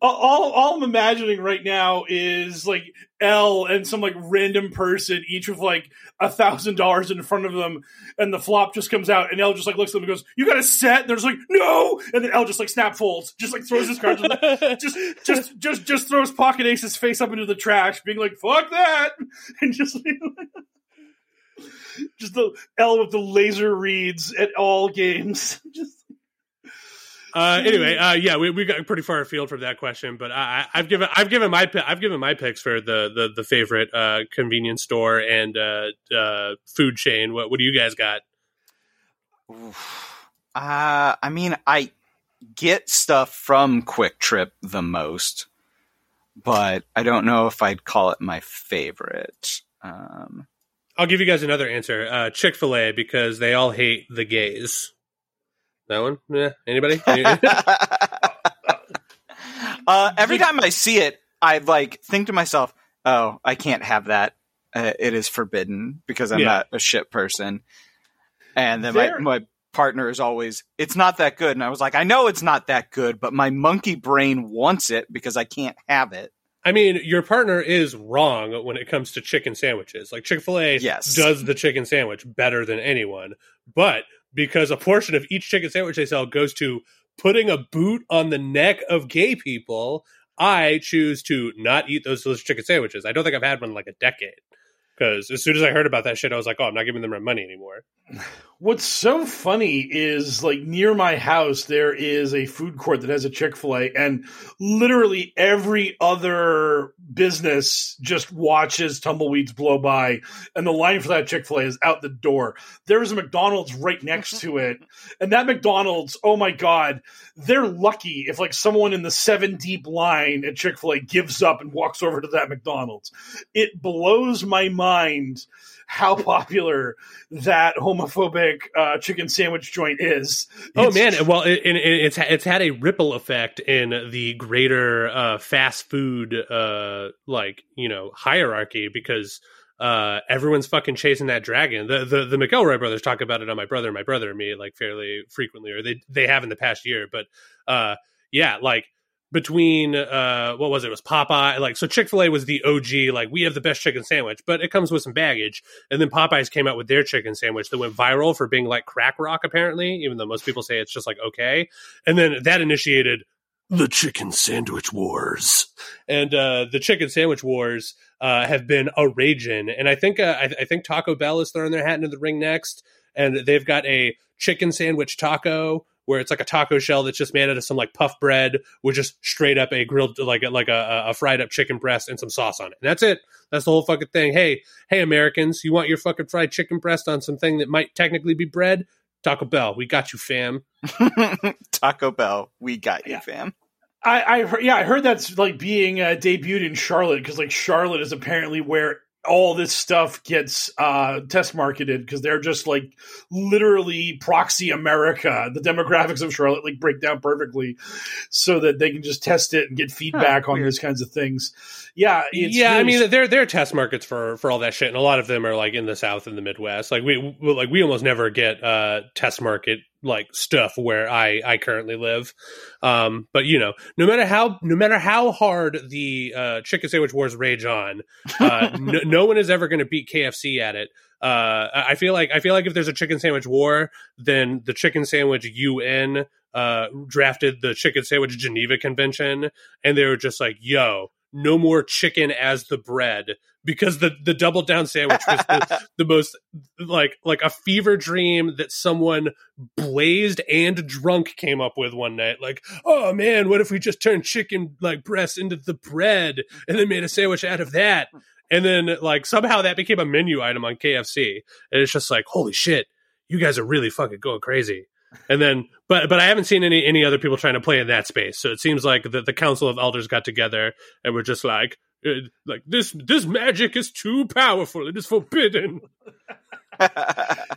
[SPEAKER 1] all, all I'm imagining right now is like L and some like random person, each with like a thousand dollars in front of them, and the flop just comes out, and L just like looks at them and goes, "You got a set?" And they're just like, "No," and then L just like snap folds, just like throws his cards, just just just just throws Pocket Ace's face up into the trash, being like, "Fuck that," and just. Just the L with the laser reads at all games. Just
[SPEAKER 3] Uh, anyway, uh, yeah, we, we got pretty far afield from that question, but I, I- I've given I've given my I've given my picks for the the, the favorite uh, convenience store and uh, uh, food chain. What what do you guys got?
[SPEAKER 2] Uh, I mean, I get stuff from QuikTrip the most, but I don't know if I'd call it my favorite. Um,
[SPEAKER 3] I'll give you guys another answer. Uh, Chick Fil A because they all hate the gays. That one? Yeah. Anybody?
[SPEAKER 2] uh, every time I see it, I like think to myself, "Oh, I can't have that. Uh, it is forbidden because I'm
[SPEAKER 3] Yeah.
[SPEAKER 2] not a shit person." And then
[SPEAKER 1] There-
[SPEAKER 2] my my partner is always, "It's not that good," and I was like, "I know it's not that good, but my monkey brain wants it because I can't have it."
[SPEAKER 3] I mean, your partner is wrong when it comes to chicken sandwiches. Like Chick Fil A
[SPEAKER 2] Yes.
[SPEAKER 3] does the chicken sandwich better than anyone, but because a portion of each chicken sandwich they sell goes to putting a boot on the neck of gay people, I choose to not eat those those chicken sandwiches. I don't think I've had one in like a decade. Because as soon as I heard about that shit, I was like, "Oh, I'm not giving them my money anymore."
[SPEAKER 1] What's so funny is like near my house there is a food court that has a Chick-fil-A and literally every other business just watches tumbleweeds blow by and the line for that Chick-fil-A is out the door. There is a McDonald's right next to it and that McDonald's, oh my god, they're lucky if like someone in the 7 deep line at Chick-fil-A gives up and walks over to that McDonald's. It blows my mind how popular that homophobic uh, chicken sandwich joint is.
[SPEAKER 3] Oh
[SPEAKER 1] It's-
[SPEAKER 3] man, well, it, it, it's it's had a ripple effect in the greater uh, fast food uh, like you know hierarchy because uh, everyone's fucking chasing that dragon. The the the McElroy brothers talk about it on my brother, and my brother, and me like fairly frequently, or they they have in the past year. But uh, yeah, like between uh what was it? it was Popeye. Like so Chick-fil-A was the OG like we have the best chicken sandwich but it comes with some baggage. And then Popeyes came out with their chicken sandwich that went viral for being like crack rock apparently even though most people say it's just like okay. And then that initiated the chicken sandwich wars. And uh the chicken sandwich wars uh have been a raging and I think uh, I, I think Taco Bell is throwing their hat into the ring next. And they've got a chicken sandwich taco where it's like a taco shell that's just made out of some like puff bread with just straight up a grilled like a, like a, a fried up chicken breast and some sauce on it. And that's it. That's the whole fucking thing. Hey, hey Americans, you want your fucking fried chicken breast on something that might technically be bread? Taco Bell, we got you, fam.
[SPEAKER 2] Taco Bell, we got you,
[SPEAKER 1] Yeah.
[SPEAKER 2] fam.
[SPEAKER 1] I, I heard, yeah, I heard that's like being uh, debuted in Charlotte because like Charlotte is apparently where all this stuff gets uh, test marketed because they're just like literally proxy America. The demographics of Charlotte like break down perfectly so that they can just test it and get feedback on
[SPEAKER 2] weird.
[SPEAKER 1] those kinds of things. Yeah, it's
[SPEAKER 3] yeah, I
[SPEAKER 1] really-
[SPEAKER 3] mean they're they're test markets for for all that shit, and a lot of them are like in the South and the Midwest. Like we we- like we almost never get uh test market like stuff where I I currently live. Um, but you know, no matter how no matter how hard the uh, chicken sandwich wars rage on, uh, no, no one is ever going to beat KFC at it. Uh, I I feel like I feel like if there's a chicken sandwich war, then the chicken sandwich UN uh, drafted the chicken sandwich Geneva Convention, and they were just like, "Yo, no more chicken as the bread," because the the double down sandwich was the, the most like like a fever dream that someone blazed and drunk came up with one night. Like, oh man, what if we just turned chicken like breast into the bread and then made a sandwich out of that? And then like somehow that became a menu item on KFC. And it's just like, holy shit, you guys are really fucking going crazy. And then, but but I haven't seen any any other people trying to play in that space. So it seems like the, the council of elders got together and were just like, uh, like this this magic is too powerful. It is forbidden.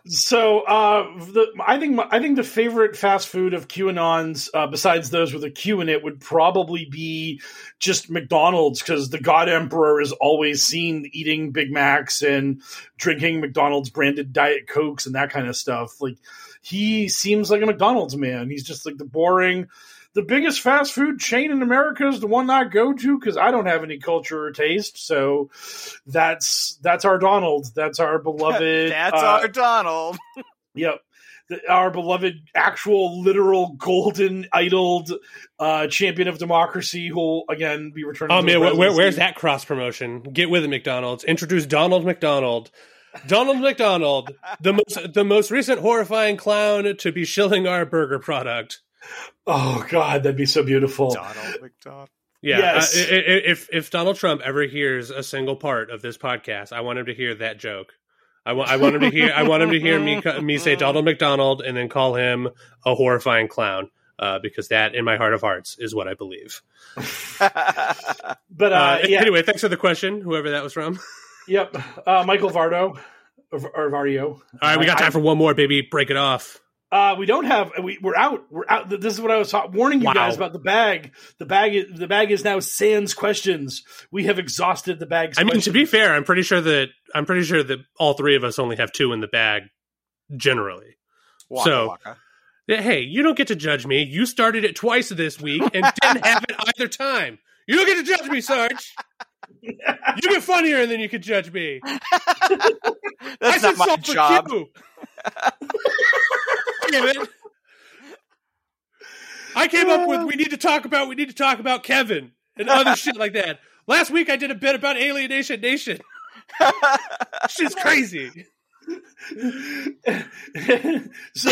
[SPEAKER 1] So, uh, the, I think my, I think the favorite fast food of QAnon's, uh, besides those with a Q in it, would probably be just McDonald's because the God Emperor is always seen eating Big Macs and drinking McDonald's branded Diet Cokes and that kind of stuff. Like he seems like a McDonald's man. He's just like the boring. The biggest fast food chain in America is the one I go to because I don't have any culture or taste. So that's that's our Donald. That's our beloved.
[SPEAKER 2] That's
[SPEAKER 1] uh,
[SPEAKER 2] our Donald.
[SPEAKER 1] Yep. The, our beloved, actual, literal, golden idoled uh, champion of democracy who will again be returning.
[SPEAKER 3] Oh
[SPEAKER 1] to
[SPEAKER 3] man, where, where, where's that cross promotion? Get with it, McDonald's. Introduce Donald McDonald. Donald McDonald, the most the most recent horrifying clown to be shilling our burger product.
[SPEAKER 1] Oh God, that'd be so beautiful.
[SPEAKER 2] Donald McDonald.
[SPEAKER 3] Yeah,
[SPEAKER 1] Yes.
[SPEAKER 3] uh, i- i- if if Donald Trump ever hears a single part of this podcast, I want him to hear that joke. I want I want him to hear I want him to hear me me say Donald McDonald and then call him a horrifying clown. Uh, because that, in my heart of hearts, is what I believe.
[SPEAKER 1] But uh,
[SPEAKER 3] Uh,
[SPEAKER 1] yeah,
[SPEAKER 3] Anyway, thanks for the question, whoever that was from.
[SPEAKER 1] yep. Uh, Michael Vardo or, or Vardio.
[SPEAKER 3] All right, we got time for one more, baby. Break it off.
[SPEAKER 1] Uh, we don't have. We, we're out. We're out. This is what I was ta- warning you
[SPEAKER 3] Wow.
[SPEAKER 1] guys about the bag. The bag. Is, the bag is now sans questions. We have exhausted the bag's.
[SPEAKER 3] I mean, to be fair, I'm pretty sure that I'm pretty sure that all three of us only have two in the bag, generally.
[SPEAKER 2] Waka
[SPEAKER 3] So-
[SPEAKER 2] waka.
[SPEAKER 3] Hey, you don't get to judge me. You started it twice this week and didn't have it either time. You don't get to judge me, Sarge. You get funnier and then you could judge me.
[SPEAKER 2] That's
[SPEAKER 3] I
[SPEAKER 2] not my job.
[SPEAKER 3] Q. Damn it. I came up with we need to talk about we need to talk about Kevin and other shit like that. Last week I did a bit about Alienation Nation. Shit's crazy.
[SPEAKER 1] so,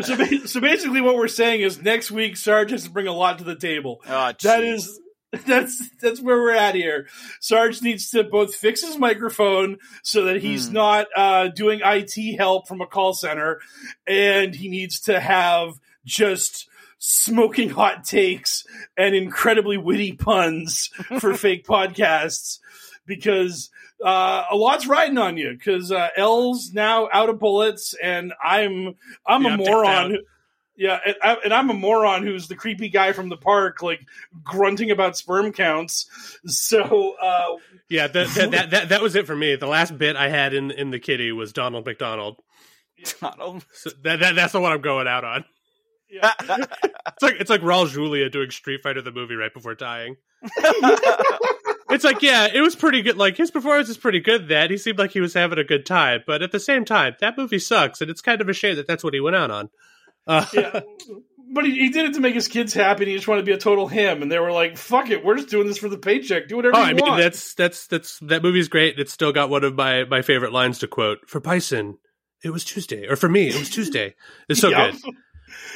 [SPEAKER 1] so, so basically, what we're saying is next week, Sarge has to bring a lot to the table.
[SPEAKER 2] Oh,
[SPEAKER 1] That
[SPEAKER 2] jeez.
[SPEAKER 1] is that's that's where we're at here. Sarge needs to both fix his microphone so that he's
[SPEAKER 2] Hmm.
[SPEAKER 1] not uh, doing IT help from a call center, and he needs to have just smoking hot takes and incredibly witty puns for fake podcasts. because uh, a lot's riding on you. Because uh, L's now out of bullets, and I'm I'm
[SPEAKER 3] Yeah,
[SPEAKER 1] a moron.
[SPEAKER 3] Dipped
[SPEAKER 1] Yeah, and, I, and I'm a moron who's the creepy guy from the park, like grunting about sperm counts. So uh,
[SPEAKER 3] Yeah, the, the, that that that was it for me. The last bit I had in in the kitty was Donald McDonald.
[SPEAKER 2] Donald.
[SPEAKER 3] So that, that that's the one I'm going out on.
[SPEAKER 1] yeah.
[SPEAKER 3] It's like it's like Raul Julia doing Street Fighter the movie right before dying. it's like, yeah, it was pretty good. Like his performance is pretty good. That he seemed like he was having a good time, but at the same time, that movie sucks, and it's kind of a shame that that's what he went out on. Uh,
[SPEAKER 1] yeah. But he, he did it to make his kids happy. and He just wanted to be a total him, and they were like, "Fuck it, we're just doing this for the paycheck. Do whatever
[SPEAKER 3] Oh,
[SPEAKER 1] you
[SPEAKER 3] I mean
[SPEAKER 1] want."
[SPEAKER 3] that's that's that's that movie's great. It's still got one of my my favorite lines to quote for Bison. It was Tuesday, or for me, it was Tuesday. It's so
[SPEAKER 1] Yep.
[SPEAKER 3] good.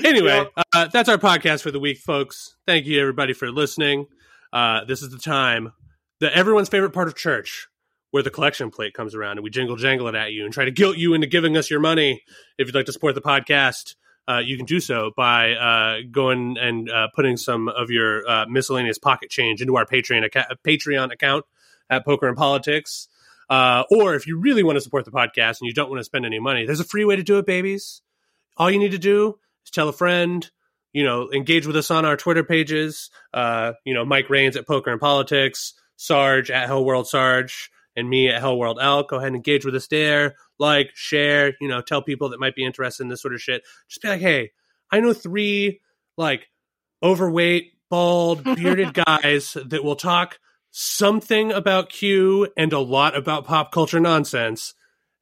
[SPEAKER 3] Anyway,
[SPEAKER 1] Yep.
[SPEAKER 3] uh, that's our podcast for the week, folks. Thank you everybody for listening. Uh, this is the time that everyone's favorite part of church, where the collection plate comes around and we jingle jangle it at you and try to guilt you into giving us your money. If you'd like to support the podcast, uh, you can do so by uh, going and uh, putting some of your uh, miscellaneous pocket change into our Patreon account, Patreon account at Poker and Politics. Uh, or if you really want to support the podcast and you don't want to spend any money, there's a free way to do it, babies. All you need to do is tell a friend, you know, engage with us on our Twitter pages. You know, Mike Rains at Poker and Politics, Sarge at Hell World Sarge, and me at Hell World L. Go ahead and engage with us there. Like, share, you know, tell people that might be interested in this sort of shit. Just be like, hey, I know three like overweight, bald, bearded guys that will talk something about Q and a lot about pop culture nonsense.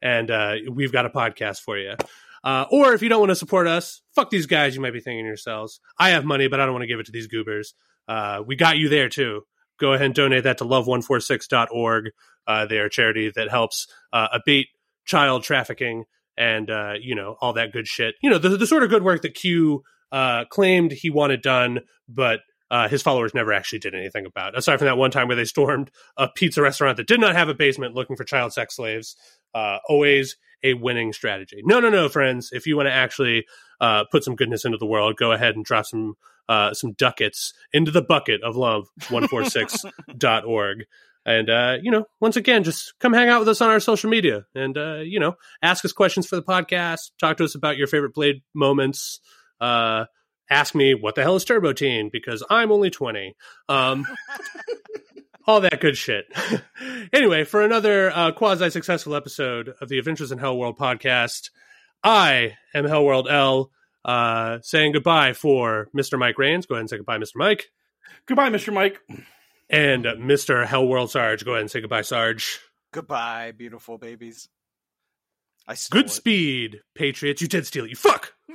[SPEAKER 3] And uh, we've got a podcast for you. Uh, or if you don't want to support us, fuck these guys, you might be thinking to yourselves. I have money, but I don't want to give it to these goobers. Uh, we got you there too. Go ahead and donate that to love146.org. Uh, they are a charity that helps uh, abate child trafficking and, uh, you know, all that good shit. You know, the, the sort of good work that Q uh, claimed he wanted done, but uh, his followers never actually did anything about. Aside from that one time where they stormed a pizza restaurant that did not have a basement looking for child sex slaves. Uh, always a winning strategy. No, no, no, friends. If you want to actually uh, put some goodness into the world, go ahead and drop some uh, some ducats into the bucket of love 146.org. And, uh, you know, once again, just come hang out with us on our social media and, uh, you know, ask us questions for the podcast, talk to us about your favorite Blade moments, uh, ask me what the hell is Turbo Teen because I'm only 20. Um, all that good shit. anyway, for another uh, quasi successful episode of the Adventures in Hell World podcast, I am Hellworld L, uh, saying goodbye for Mr. Mike Rains. Go ahead and say goodbye, Mr. Mike.
[SPEAKER 1] Goodbye, Mr. Mike.
[SPEAKER 3] And Mr. Hellworld Sarge. Go ahead and say goodbye, Sarge.
[SPEAKER 2] Goodbye, beautiful babies. I
[SPEAKER 3] Good
[SPEAKER 2] it.
[SPEAKER 3] speed, Patriots. You did steal it. You fuck.